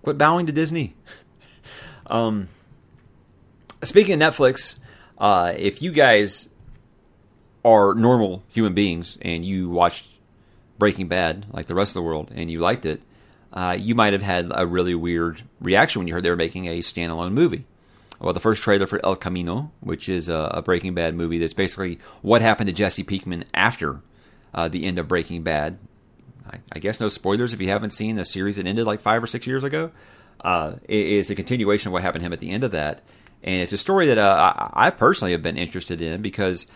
Quit bowing to Disney. um, speaking of Netflix, uh, if you guys are normal human beings and you watched Breaking Bad like the rest of the world and you liked it, uh, you might have had a really weird reaction when you heard they were making a standalone movie. Well, the first trailer for El Camino, which is a, a Breaking Bad movie that's basically what happened to Jesse Pinkman after uh, the end of Breaking Bad. I, I, guess no spoilers if you haven't seen the series that ended like five or six years ago. Uh, it is a continuation of what happened to him at the end of that. And it's a story that uh, I, I personally have been interested in because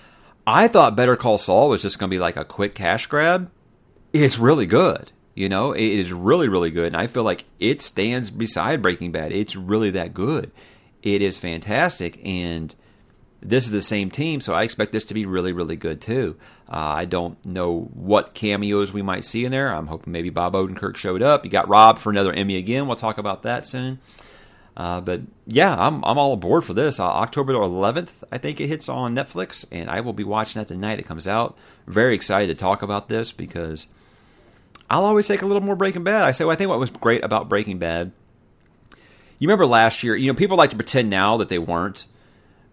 I thought Better Call Saul was just going to be like a quick cash grab. It's really good. You know, it is really, really good. And I feel like it stands beside Breaking Bad. It's really that good. It is fantastic. And this is the same team, so I expect this to be really, really good too. Uh, I don't know what cameos we might see in there. I'm hoping maybe Bob Odenkirk showed up. You got Rob for another Emmy again. We'll talk about that soon. Uh, but yeah, I'm I'm all aboard for this. Uh, October 11th, I think it hits on Netflix, and I will be watching that the night it comes out. Very excited to talk about this because I'll always take a little more Breaking Bad. I say, well, I think what was great about Breaking Bad. You remember last year? You know, people like to pretend now that they weren't,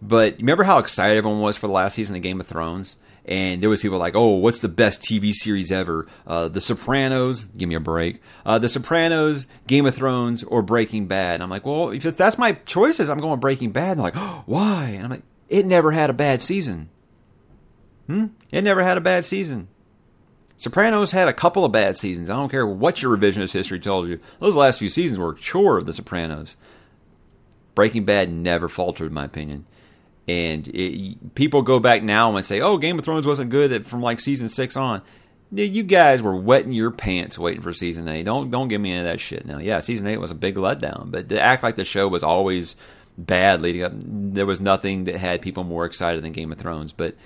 but you remember how excited everyone was for the last season of Game of Thrones? and there was people like, "Oh, what's the best TV series ever? Uh, the Sopranos, give me a break. Uh, the Sopranos, Game of Thrones, or Breaking Bad." And I'm like, "Well, if that's my choices, I'm going Breaking Bad." And they're like, oh, "Why?" And I'm like, "It never had a bad season. Hmm? It never had a bad season." Sopranos had a couple of bad seasons. I don't care what your revisionist history told you. Those last few seasons were a chore of The Sopranos. Breaking Bad never faltered, in my opinion. And it, people go back now and say, "Oh, Game of Thrones wasn't good from like season six on." You guys were wetting your pants waiting for season eight. Don't don't give me any of that shit now. Yeah, season eight was a big letdown, but to act like the show was always bad leading up, there was nothing that had people more excited than Game of Thrones. But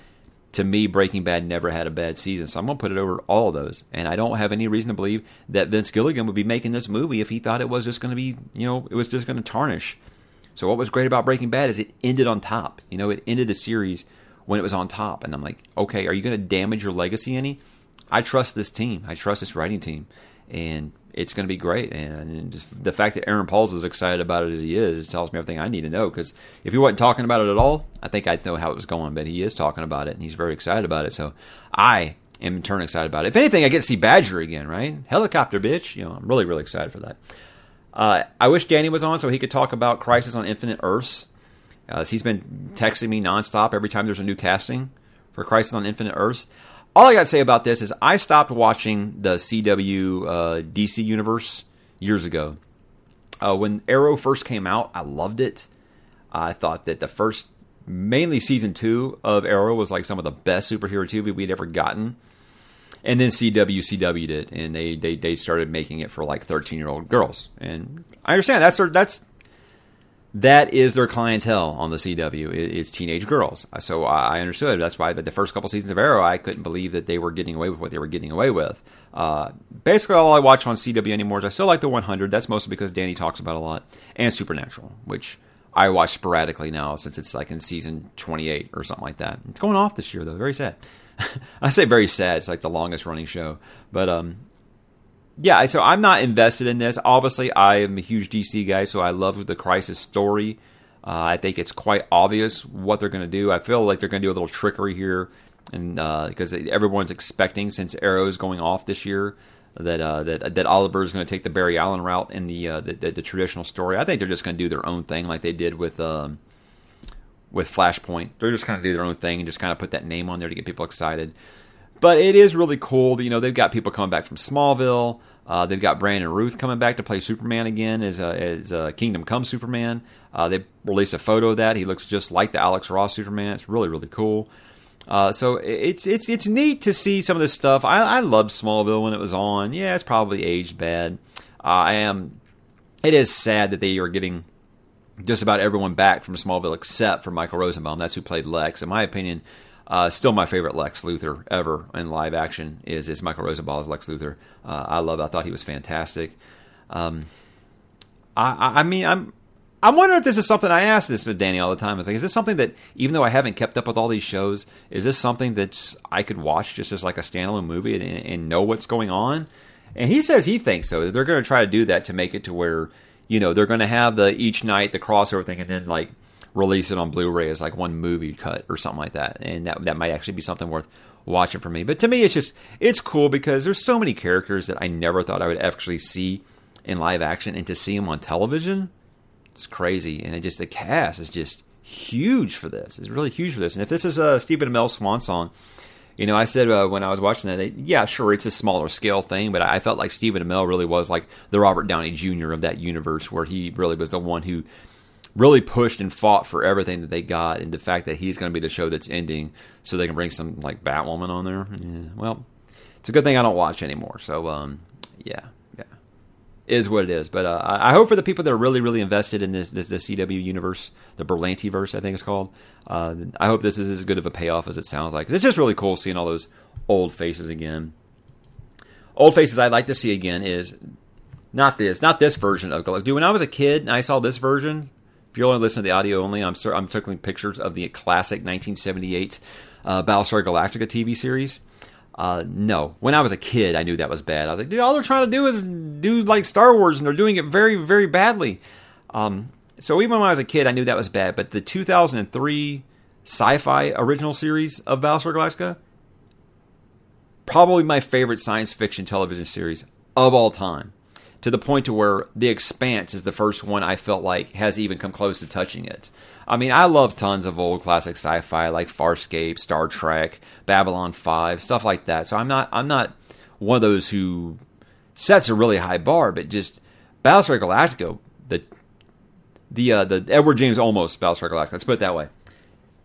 to me, Breaking Bad never had a bad season, so I'm gonna put it over all of those. And I don't have any reason to believe that Vince Gilligan would be making this movie if he thought it was just going to be, you know, it was just going to tarnish so what was great about Breaking Bad is it ended on top. You know, it ended the series when it was on top, and I'm like, okay, are you going to damage your legacy any? I trust this team. I trust this writing team, and it's going to be great. And the fact that Aaron Paul's as excited about it as he is tells me everything I need to know. Because if he wasn't talking about it at all, I think I'd know how it was going. But he is talking about it, and he's very excited about it. So I am in turn excited about it. If anything, I get to see Badger again, right? Helicopter bitch. You know, I'm really, really excited for that. Uh, I wish Danny was on so he could talk about Crisis on Infinite Earths. Uh, he's been texting me nonstop every time there's a new casting for Crisis on Infinite Earths. All I got to say about this is I stopped watching the CW uh, DC universe years ago. Uh, when Arrow first came out, I loved it. I thought that the first, mainly season two of Arrow, was like some of the best superhero TV we'd ever gotten and then CW CW'd it, and they they they started making it for like thirteen year old girls. And I understand that's their that's that is their clientele on the CW is teenage girls. So I understood. That's why the first couple seasons of Arrow, I couldn't believe that they were getting away with what they were getting away with. Uh, basically, all I watch on CW anymore is I still like the 100. That's mostly because Danny talks about a lot, and Supernatural, which I watch sporadically now since it's like in season 28 or something like that. It's going off this year though. Very sad. I say very sad. It's like the longest running show, but um, yeah. So I'm not invested in this. Obviously, I am a huge DC guy, so I love the Crisis story. Uh, I think it's quite obvious what they're going to do. I feel like they're going to do a little trickery here, and because uh, everyone's expecting since Arrow's going off this year that uh, that that Oliver is going to take the Barry Allen route in the, uh, the, the, the traditional story. I think they're just going to do their own thing like they did with um, with Flashpoint. They're just kind of do their own thing and just kind of put that name on there to get people excited. But it is really cool. You know, they've got people coming back from Smallville. Uh, they've got Brandon Routh coming back to play Superman again as a, as a Kingdom Come Superman. Uh, they released a photo of that. He looks just like the Alex Ross Superman. It's really really cool. Uh, so it's it's it's neat to see some of this stuff. I, I loved Smallville when it was on. Yeah, it's probably aged bad. Uh, I am. It is sad that they are getting just about everyone back from Smallville except for Michael Rosenbaum. That's who played Lex. In my opinion, uh, still my favorite Lex Luthor ever in live action is is Michael Rosenbaum as Lex Luthor. Uh, I love. I thought he was fantastic. Um, I, I mean, I'm I'm wondering if this is something I ask this with Danny all the time. Is like, is this something that even though I haven't kept up with all these shows, is this something that I could watch just as like a standalone movie and, and know what's going on? And he says he thinks so. They're going to try to do that to make it to where you know they're going to have the each night the crossover thing, and then like release it on Blu-ray as like one movie cut or something like that. And that that might actually be something worth watching for me. But to me, it's just it's cool because there's so many characters that I never thought I would actually see in live action, and to see them on television, it's crazy. And it just the cast is just huge for this. It's really huge for this. And if this is a Stephen Amell swan song, you know, I said uh, when I was watching that, yeah, sure, it's a smaller scale thing, but I felt like Stephen Amell really was like the Robert Downey Jr. of that universe, where he really was the one who really pushed and fought for everything that they got, and the fact that he's going to be the show that's ending, so they can bring some like Batwoman on there. Yeah, well, it's a good thing I don't watch anymore. So, um, yeah, yeah, is what it is. But uh, I hope for the people that are really, really invested in this, this the CW universe, the Berlanti verse, I think it's called. Uh, I hope this is as good of a payoff as it sounds like. It's just really cool seeing all those old faces again. Old faces I'd like to see again is not this, not this version of Dude, when I was a kid and I saw this version, if you're only listening to the audio only, I'm I'm taking pictures of the classic 1978 uh, Battlestar Galactica TV series. Uh, no, when I was a kid, I knew that was bad. I was like, dude, all they're trying to do is do like Star Wars, and they're doing it very, very badly. Um, so even when I was a kid, I knew that was bad. But the 2003 sci-fi original series of Battlestar Galactica, probably my favorite science fiction television series of all time to the point to where The Expanse is the first one I felt like has even come close to touching it. I mean, I love tons of old classic sci-fi like Farscape, Star Trek, Babylon 5, stuff like that. So I'm not I'm not one of those who sets a really high bar, but just Battlestar Galactica, the the uh, the Edward James Olmos Battlestar Galactica, let's put it that way.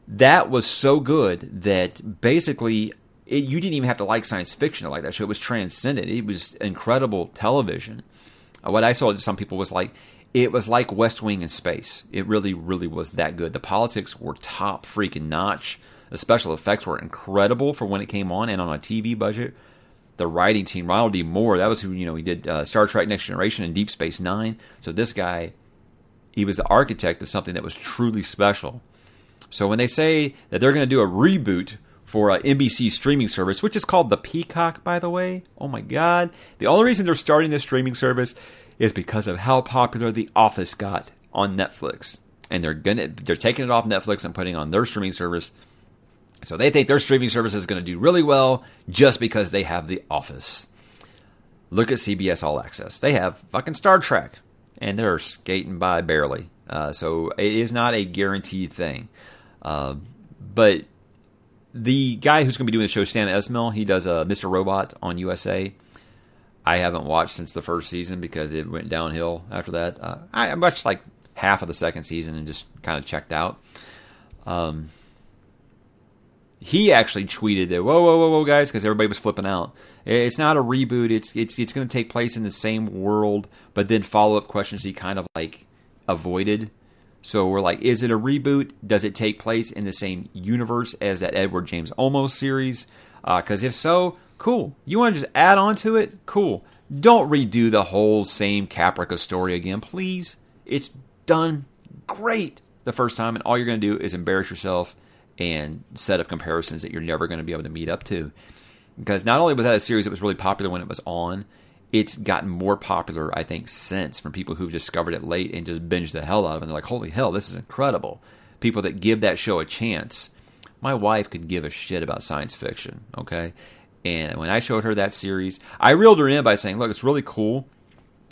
That was so good that basically it, you didn't even have to like science fiction to like that show. It was transcendent. It was incredible television. Uh, what I saw to some people was like it was like West Wing in space. It really, really was that good. The politics were top freaking notch. The special effects were incredible for when it came on and on a TV budget. The writing team, Ronald D. Moore, that was who you know he did uh, Star Trek: Next Generation and Deep Space Nine. So this guy, he was the architect of something that was truly special. So when they say that they're going to do a reboot for uh, NBC streaming service, which is called the Peacock, by the way. Oh my God! The only reason they're starting this streaming service is because of how popular The Office got on Netflix, and they're gonna they're taking it off Netflix and putting on their streaming service. So they think their streaming service is going to do really well just because they have The Office. Look at CBS All Access; they have fucking Star Trek, and they're skating by barely. Uh, so it is not a guaranteed thing. Uh, but the guy who's going to be doing the show, Sam Esmail, he does uh, Mr. Robot on USA. I haven't watched since the first season because it went downhill after that. Uh, I watched like half of the second season and just kind of checked out. Um, he actually tweeted that, "Whoa, whoa, whoa, whoa, guys!" Because everybody was flipping out. It's not a reboot. It's it's it's going to take place in the same world, but then follow up questions he kind of like avoided. So we're like, is it a reboot? Does it take place in the same universe as that Edward James Olmos series? Because uh, if so, cool. You want to just add on to it? Cool. Don't redo the whole same Caprica story again, please. It's done great the first time, and all you're going to do is embarrass yourself and set up comparisons that you're never going to be able to meet up to. Because not only was that a series that was really popular when it was on, it's gotten more popular, I think, since from people who've discovered it late and just binged the hell out of it. And they're like, holy hell, this is incredible. People that give that show a chance. My wife could give a shit about science fiction, okay? And when I showed her that series, I reeled her in by saying, look, it's really cool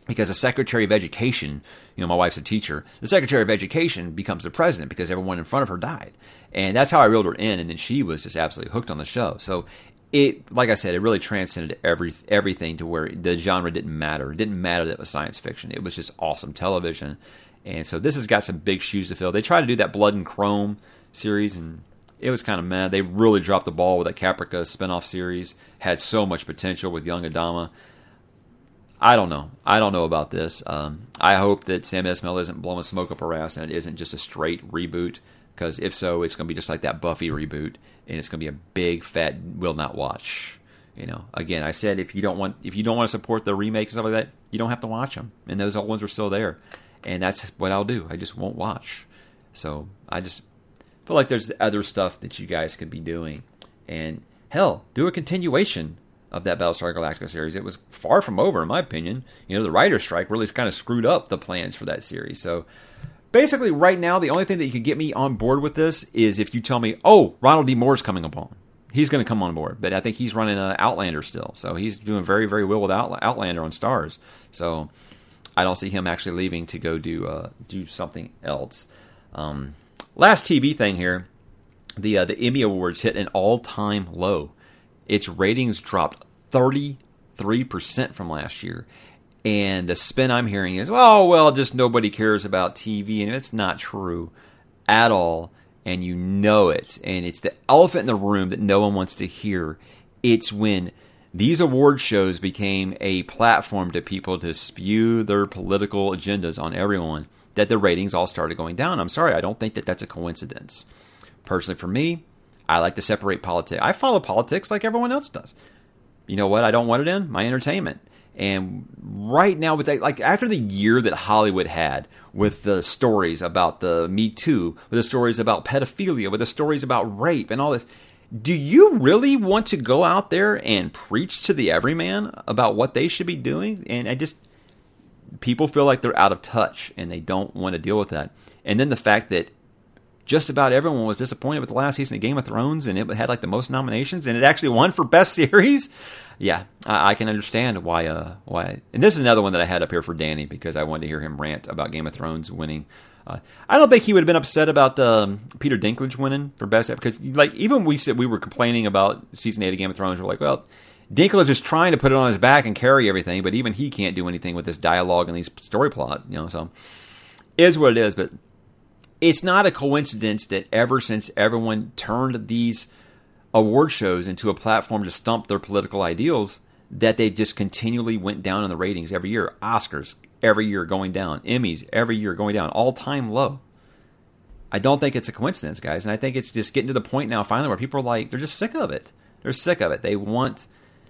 because the Secretary of Education, you know, my wife's a teacher, the Secretary of Education becomes the president because everyone in front of her died. And that's how I reeled her in. And then she was just absolutely hooked on the show. So it like I said, it really transcended every everything to where the genre didn't matter. It didn't matter that it was science fiction. It was just awesome television. And so this has got some big shoes to fill. They tried to do that Blood and Chrome series, and it was kind of mad. They really dropped the ball with that Caprica spinoff series. Had so much potential with young Adama. I don't know. I don't know about this. Um, I hope that Sam Esmail isn't blowing smoke up her ass and it isn't just a straight reboot. Because if so, it's going to be just like that Buffy reboot, and it's going to be a big fat will not watch. You know, again, I said if you don't want if you don't want to support the remakes and stuff like that, you don't have to watch them, and those old ones are still there. and that's what I'll do. I just won't watch. So I just feel like there's other stuff that you guys could be doing, and hell, do a continuation of that Battlestar Galactica series. It was far from over, in my opinion. You know, the writer's strike really kind of screwed up the plans for that series. So basically, right now, the only thing that you could get me on board with this is if you tell me, oh, Ronald D. Moore's coming upon. He's going to come on board, but I think he's running an Outlander still, so he's doing very, very well with Outlander on Starz So I don't see him actually leaving to go do uh, do something else. Um, last TV thing here, the uh, the Emmy Awards hit an all time low. Its ratings dropped thirty three percent from last year, and the spin I'm hearing is, oh, well, just nobody cares about TV. And it's not true at all. And you know it. And it's the elephant in the room that no one wants to hear. It's when these award shows became a platform to people to spew their political agendas on everyone that the ratings all started going down. I'm sorry, I don't think that that's a coincidence. Personally, for me, I like to separate politics. I follow politics like everyone else does. You know what? I don't want it in my entertainment. And right now, with that, like after the year that Hollywood had with the stories about the Me Too, with the stories about pedophilia, with the stories about rape and all this, do you really want to go out there and preach to the everyman about what they should be doing? And I just, people feel like they're out of touch and they don't want to deal with that. And then the fact that just about everyone was disappointed with the last season of Game of Thrones and it had like the most nominations and it actually won for best series yeah, I, I, can understand why. Uh, why, and this is another one that I had up here for Danny because I wanted to hear him rant about Game of Thrones winning. Uh, I don't think he would have been upset about um, Peter Dinklage winning for best because, like, even we said we were complaining about season eight of Game of Thrones. We're like, well, Dinklage is trying to put it on his back and carry everything, but even he can't do anything with this dialogue and these story plot. You know, so is what it is. But it's not a coincidence that ever since everyone turned these award shows into a platform to stump their political ideals that they just continually went down in the ratings every year. Oscars every year going down, Emmys every year going down, all time low. I don't think it's a coincidence, guys, and I think it's just getting to the point now finally where people are like they're just sick of it. They're sick of it. They want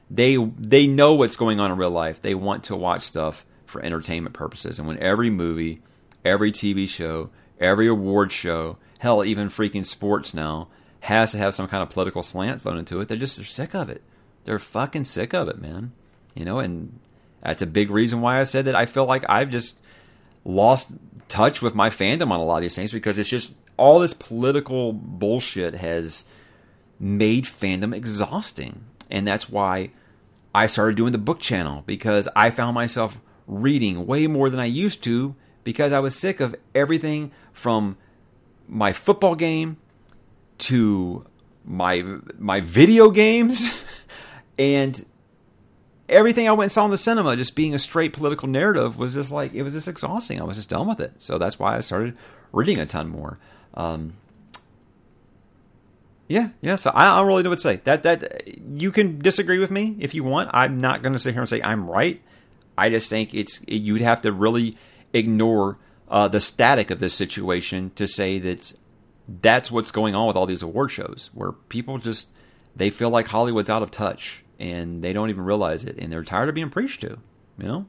they they know what's going on in real life. They want to watch stuff for entertainment purposes. And when every movie, every TV show, every award show, hell, even freaking sports now has to have some kind of political slant thrown into it. They're just they're sick of it. They're fucking sick of it, man. You know, and that's a big reason why I said that I feel like I've just lost touch with my fandom on a lot of these things because it's just all this political bullshit has made fandom exhausting. And that's why I started doing the book channel because I found myself reading way more than I used to because I was sick of everything from my football game to my my video games and everything I went and saw in the cinema, just being a straight political narrative, was just like it was just exhausting. I was just done with it. So that's why I started reading a ton more. Um, yeah, yeah. So I, don't really know what to say. That that you can disagree with me if you want. I'm not going to sit here and say I'm right. I just think it's you'd have to really ignore uh, the static of this situation to say that that's what's going on with all these award shows where people just they feel like Hollywood's out of touch and they don't even realize it and they're tired of being preached to, you know?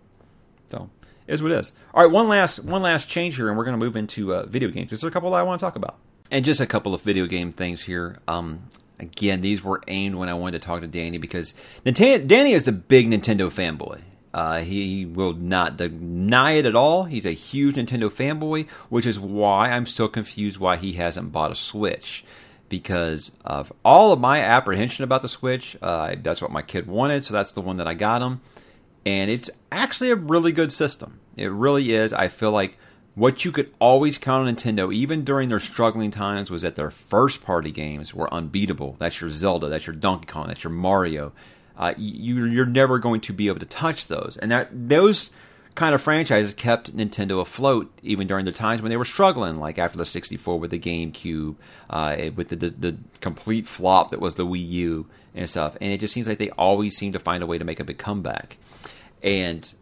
So, is what it is. All right, one last one last change here and we're going to move into uh, video games. There's a couple that I want to talk about. And just a couple of video game things here. Um, again, these were aimed when I wanted to talk to Danny because Nintendo, Danny is the big Nintendo fanboy. Uh, he will not deny it at all. He's a huge Nintendo fanboy, which is why I'm still confused why he hasn't bought a Switch. Because of all of my apprehension about the Switch, uh, that's what my kid wanted, so that's the one that I got him. And it's actually a really good system. It really is. I feel like what you could always count on Nintendo, even during their struggling times, was that their first party games were unbeatable. That's your Zelda, that's your Donkey Kong, that's your Mario uh, you, you're never going to be able to touch those. And that those kind of franchises kept Nintendo afloat even during the times when they were struggling, like after the 64 with the GameCube, uh, with the, the, the complete flop that was the Wii U and stuff. And it just seems like they always seem to find a way to make a big comeback. And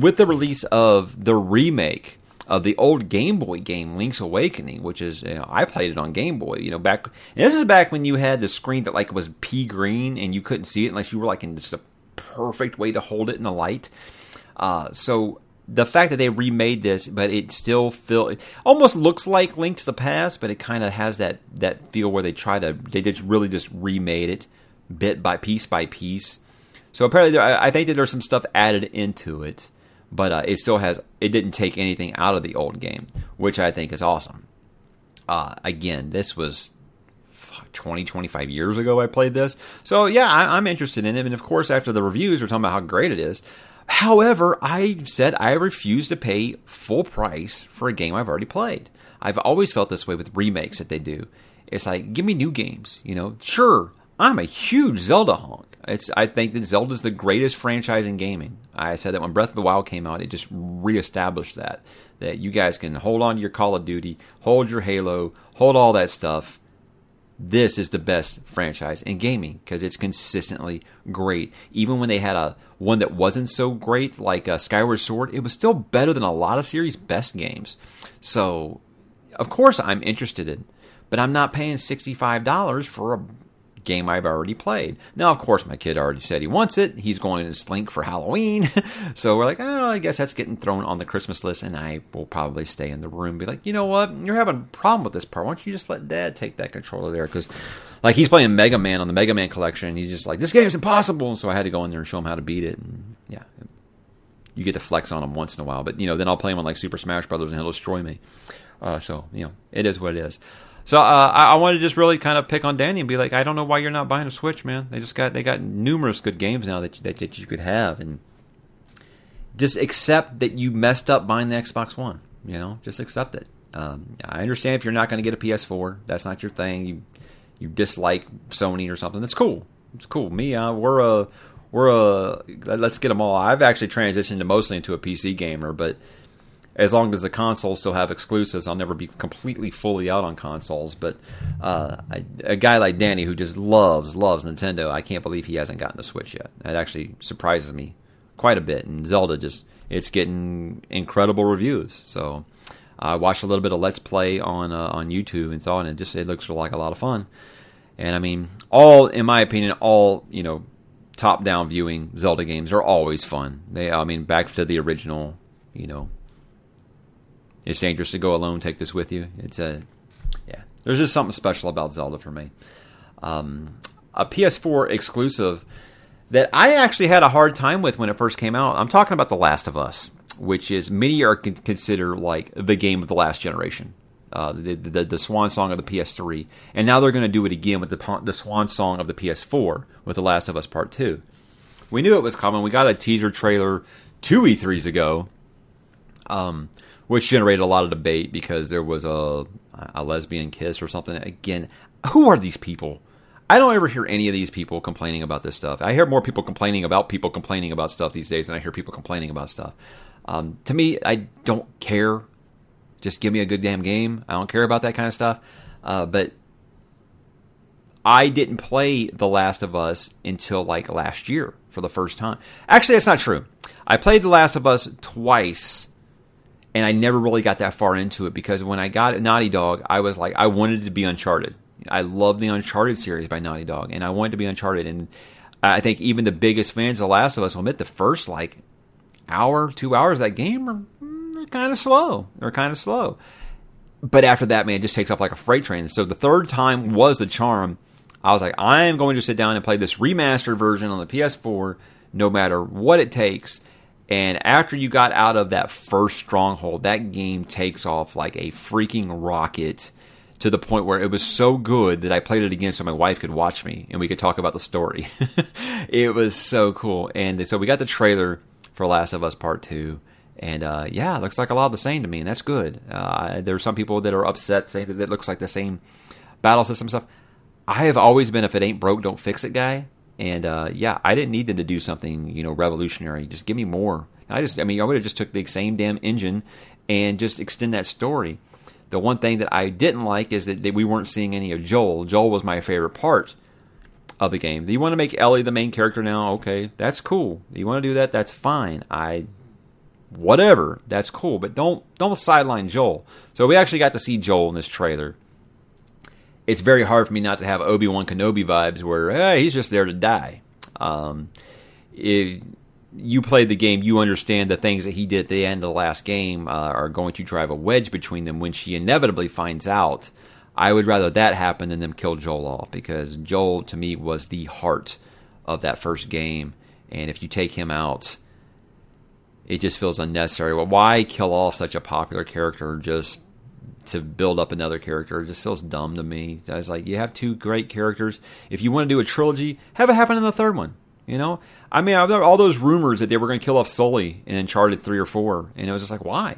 with the release of the remake of the old Game Boy game Link's Awakening, which is you know, I played it on Game Boy. You know, back this is back when you had the screen that like was pea green and you couldn't see it unless you were like in just a perfect way to hold it in the light. Uh, so the fact that they remade this, but it still feel it almost looks like Link to the Past, but it kind of has that that feel where they try to they just really just remade it bit by piece by piece. So apparently, there, I, I think that there's some stuff added into it, but uh, it still has it didn't take anything out of the old game, which I think is awesome. Uh, again, this was 20, 25 years ago I played this. So yeah, I, am interested in it. And of course, after the reviews, we're talking about how great it is. However, I said I refuse to pay full price for a game I've already played. I've always felt this way with remakes that they do. It's like, give me new games. You know, sure, I'm a huge Zelda honk. It's I think that Zelda's the greatest franchise in gaming. I said that when Breath of the Wild came out, it just reestablished that that you guys can hold on to your Call of Duty, hold your Halo, hold all that stuff, this is the best franchise in gaming because it's consistently great. Even when they had a one that wasn't so great, like uh, Skyward Sword, it was still better than a lot of series' best games. So, of course, I'm interested in, but I'm not paying sixty five dollars for a game I've already played. Now, of course, my kid already said he wants it. He's going to Link for Halloween. so we're like, oh, I guess that's getting thrown on the Christmas list. And I will probably stay in the room be like, you know what? You're having a problem with this part. Why don't you just let dad take that controller there? Because, like, he's playing Mega Man on the Mega Man collection. And he's just like, this game's impossible. And so I had to go in there and show him how to beat it. And yeah, you get to flex on him once in a while. But, you know, then I'll play him on like Super Smash Brothers and he'll destroy me. Uh, so, you know, it is what it is. So uh, I, I wanted to just really kind of pick on Danny and be like, I don't know why you're not buying a Switch, man. They just got they got numerous good games now that you, that, that you could have, and just accept that you messed up buying the Xbox One. You know, just accept it. Um, I understand if you're not going to get a PS4, that's not your thing. You you dislike Sony or something. That's cool. It's cool. Me, uh, we're a we're a let's get them all. I've actually transitioned to mostly into a PC gamer, but as long as the consoles still have exclusives, I'll never be completely fully out on consoles. But uh, I, a guy like Danny who just loves loves Nintendo, I can't believe he hasn't gotten a Switch yet. That actually surprises me quite a bit. And Zelda just it's getting incredible reviews. So I watched a little bit of Let's Play on uh, on YouTube and saw it, and it just it looks like a lot of fun. And I mean, all in my opinion, all you know, top down viewing Zelda games are always fun. They, I mean, back to the original, you know, it's dangerous to go alone. Take this with you. It's a yeah. There's just something special about Zelda for me. Um, a PS4 exclusive that I actually had a hard time with when it first came out. I'm talking about The Last of Us, which is many are consider like the game of the last generation. Uh, the, the, the swan song of the PS3, and now they're going to do it again with the the swan song of the PS4 with The Last of Us Part Two. We knew it was coming. We got a teaser trailer two E3s ago. Um, which generated a lot of debate because there was a a lesbian kiss or something. Again, who are these people? I don't ever hear any of these people complaining about this stuff. I hear more people complaining about people complaining about stuff these days than I hear people complaining about stuff. Um, to me, I don't care. Just give me a good damn game. I don't care about that kind of stuff. Uh, but I didn't play The Last of Us until like last year for the first time. Actually, that's not true. I played The Last of Us twice and I never really got that far into it because when I got Naughty Dog, I was like, I wanted to be Uncharted. I love the Uncharted series by Naughty Dog, and I wanted to be Uncharted. And I think even the biggest fans of The Last of Us will admit the first like hour, two hours that game are, mm, are kind of slow. They're kind of slow. But after that, man, it just takes off like a freight train. So the third time was the charm. I was like, I am going to sit down and play this remastered version on the PS4, no matter what it takes and after you got out of that first stronghold, that game takes off like a freaking rocket to the point where it was so good that I played it again so my wife could watch me and we could talk about the story. it was so cool. And so we got the trailer for Last of Us Part 2. And uh, yeah, it looks like a lot of the same to me, and that's good. Uh, there are some people that are upset saying that it looks like the same battle system stuff. I have always been if it ain't broke, don't fix it guy. And uh, yeah, I didn't need them to do something you know revolutionary. Just give me more. I just, I mean, I would have just took the same damn engine and just extend that story. The one thing that I didn't like is that, that we weren't seeing any of Joel. Joel was my favorite part of the game. Do you want to make Ellie the main character now? Okay, that's cool. You want to do that? That's fine. I whatever, that's cool, but don't don't sideline Joel. So we actually got to see Joel in this trailer it's very hard for me not to have Obi Wan Kenobi vibes, where hey, he's just there to die. Um, it, you played the game, you understand the things that he did at the end of the last game uh, are going to drive a wedge between them when she inevitably finds out. I would rather that happen than them kill Joel off because Joel, to me, was the heart of that first game. And if you take him out, it just feels unnecessary. Well, why kill off such a popular character just to build up another character? It just feels dumb to me. I was like, you have two great characters. If you want to do a trilogy, have it happen in the third one. You know, I mean, all those rumors that they were going to kill off Sully in Uncharted three or four, and it was just like, why?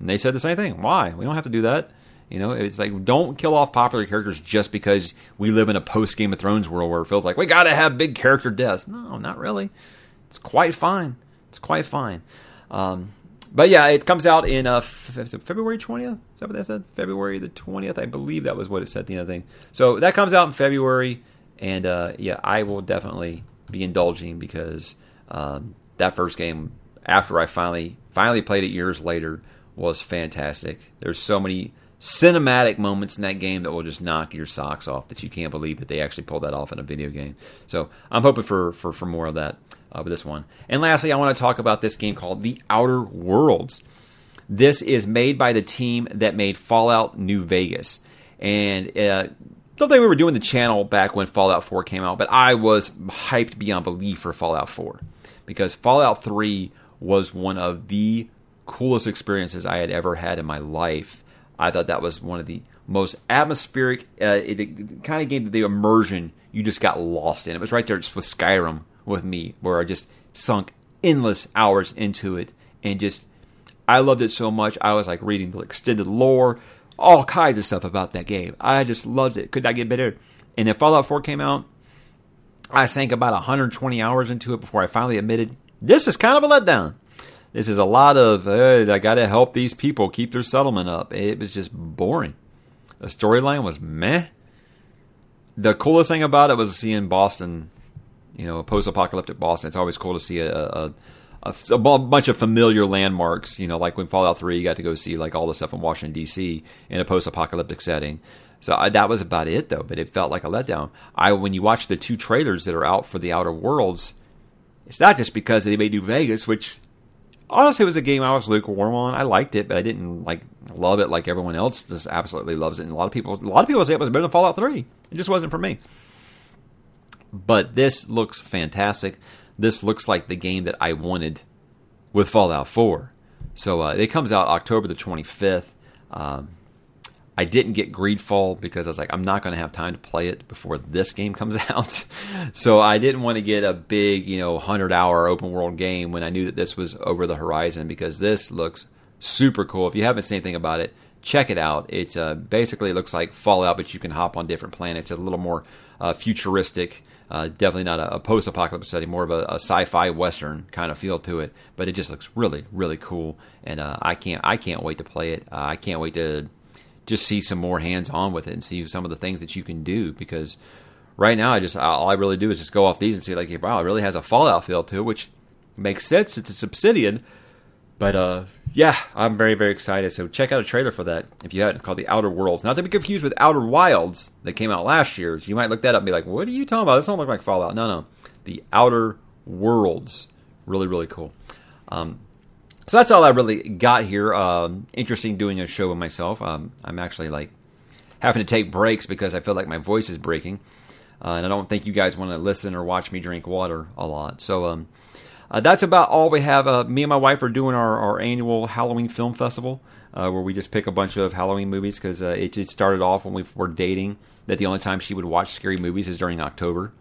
And they said the same thing. Why? We don't have to do that. You know, it's like don't kill off popular characters just because we live in a post Game of Thrones world where it feels like we got to have big character deaths. No, not really. It's quite fine. It's quite fine. Um, but yeah, it comes out in uh, February 20th. Is that what they said? February the 20th. I believe that was what it said the other thing. So that comes out in February. And uh, yeah, I will definitely be indulging because um, that first game, after I finally finally played it years later, was fantastic. There's so many cinematic moments in that game that will just knock your socks off that you can't believe that they actually pulled that off in a video game. So I'm hoping for for, for more of that uh, with this one. And lastly, I want to talk about this game called The Outer Worlds. This is made by the team that made Fallout New Vegas. And uh, don't think we were doing the channel back when Fallout 4 came out, but I was hyped beyond belief for Fallout 4 because Fallout 3 was one of the coolest experiences I had ever had in my life. I thought that was one of the most atmospheric, uh, the kind of game that the immersion you just got lost in. It was right there just with Skyrim with me, where I just sunk endless hours into it and just I loved it so much. I was like reading the extended lore, all kinds of stuff about that game. I just loved it. Could not get better? And then Fallout 4 came out. I sank about 120 hours into it before I finally admitted this is kind of a letdown. This is a lot of uh, I got to help these people keep their settlement up. It was just boring. The storyline was meh. The coolest thing about it was seeing Boston, you know, a post-apocalyptic Boston. It's always cool to see a, a a, a, bunch of familiar landmarks. You know, like when Fallout Three, you got to go see like all the stuff in Washington D.C. in a post-apocalyptic setting. So I, that was about it, though. But it felt like a letdown. I when you watch the two trailers that are out for the Outer Worlds, it's not just because they made New Vegas, which honestly was a game I was lukewarm on. I liked it, but I didn't like love it like everyone else just absolutely loves it. And a lot of people, a lot of people say it was better than Fallout Three. It just wasn't for me. But this looks fantastic this looks like the game that I wanted with Fallout 4. So uh, it comes out October the 25th. Um, I didn't get Greedfall because I was like, I'm not going to have time to play it before this game comes out. so I didn't want to get a big, you know, 100 hour open world game when I knew that this was over the horizon because this looks super cool. If you haven't seen anything about it, check it out. It's uh, basically it looks like Fallout, but you can hop on different planets. It's a little more uh, futuristic. Uh, definitely not a, a post-apocalypse setting, more of a, a, sci-fi western kind of feel to it. But it just looks really, really cool, and uh, I can't, I can't wait to play it. Uh, I can't wait to just see some more hands-on with it and see some of the things that you can do. Because right now, I just all I really do is just go off these and see like, wow, it really has a Fallout feel to it, which makes sense. It's a Obsidian, but uh, yeah, I'm very very excited. So check out a trailer for that if you haven't. Called The Outer Worlds, not to be confused with Outer Wilds that came out last year. You might look that up and be like, "What are you talking about? This don't look like Fallout." No, no, The Outer Worlds, really really cool. Um, so that's all I really got here. Um, interesting doing a show with myself. Um, I'm actually like having to take breaks because I feel like my voice is breaking, uh, and I don't think you guys want to listen or watch me drink water a lot. So um, uh, that's about all we have. Uh, me and my wife are doing our, our annual Halloween film festival, uh, where we just pick a bunch of Halloween movies because uh, it, it, started off when we were dating that the only time she would watch scary movies is during October.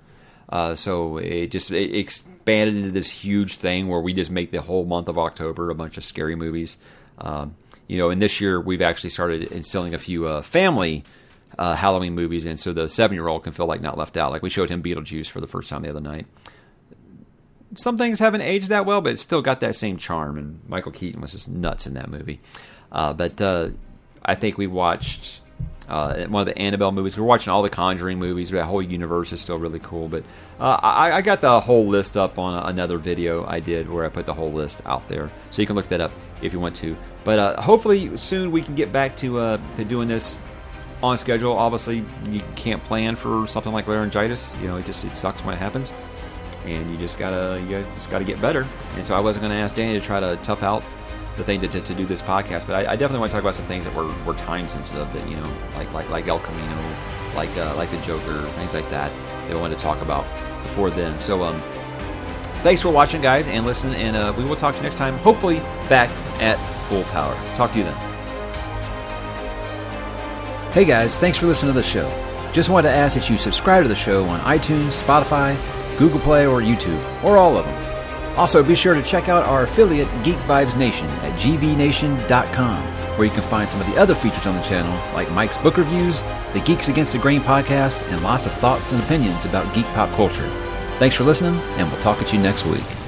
Uh, so it just it expanded into this huge thing where we just make the whole month of October a bunch of scary movies. Um, you know, and this year we've actually started instilling a few uh, family Halloween movies in, so the seven year old can feel like not left out. Like we showed him Beetlejuice for the first time the other night some things haven't aged that well, but it's still got that same charm. And Michael Keaton was just nuts in that movie. Uh, but uh, I think we watched uh, one of the Annabelle movies. We are watching all the Conjuring movies. That whole universe is still really cool. But uh, I, I, got the whole list up on another video I did where I put the whole list out there, so you can look that up if you want to. But uh, hopefully soon we can get back to uh, to doing this on schedule. Obviously, you can't plan for something like laryngitis. You know, it just it sucks when it happens. And you just gotta you just gotta get better. And so I wasn't gonna ask Danny to try to tough out the thing to, to, to do this podcast, but I, I, definitely want to talk about some things that were, were time sensitive that you know like like like El Camino, like uh, like the Joker, things like that that I wanted to talk about before then. So um, thanks for watching, guys, and listen, and uh, we will talk to you next time. Hopefully back at full power. Talk to you then. Hey guys, thanks for listening to the show. Just wanted to ask that you subscribe to the show on iTunes, Spotify, Google Play, or YouTube, or all of them. Also, be sure to check out our affiliate, Geek Vibes Nation, at gbnation.com, where you can find some of the other features on the channel, like Mike's book reviews, the Geeks Against the Grain podcast, and lots of thoughts and opinions about geek pop culture. Thanks for listening, and we'll talk at you next week.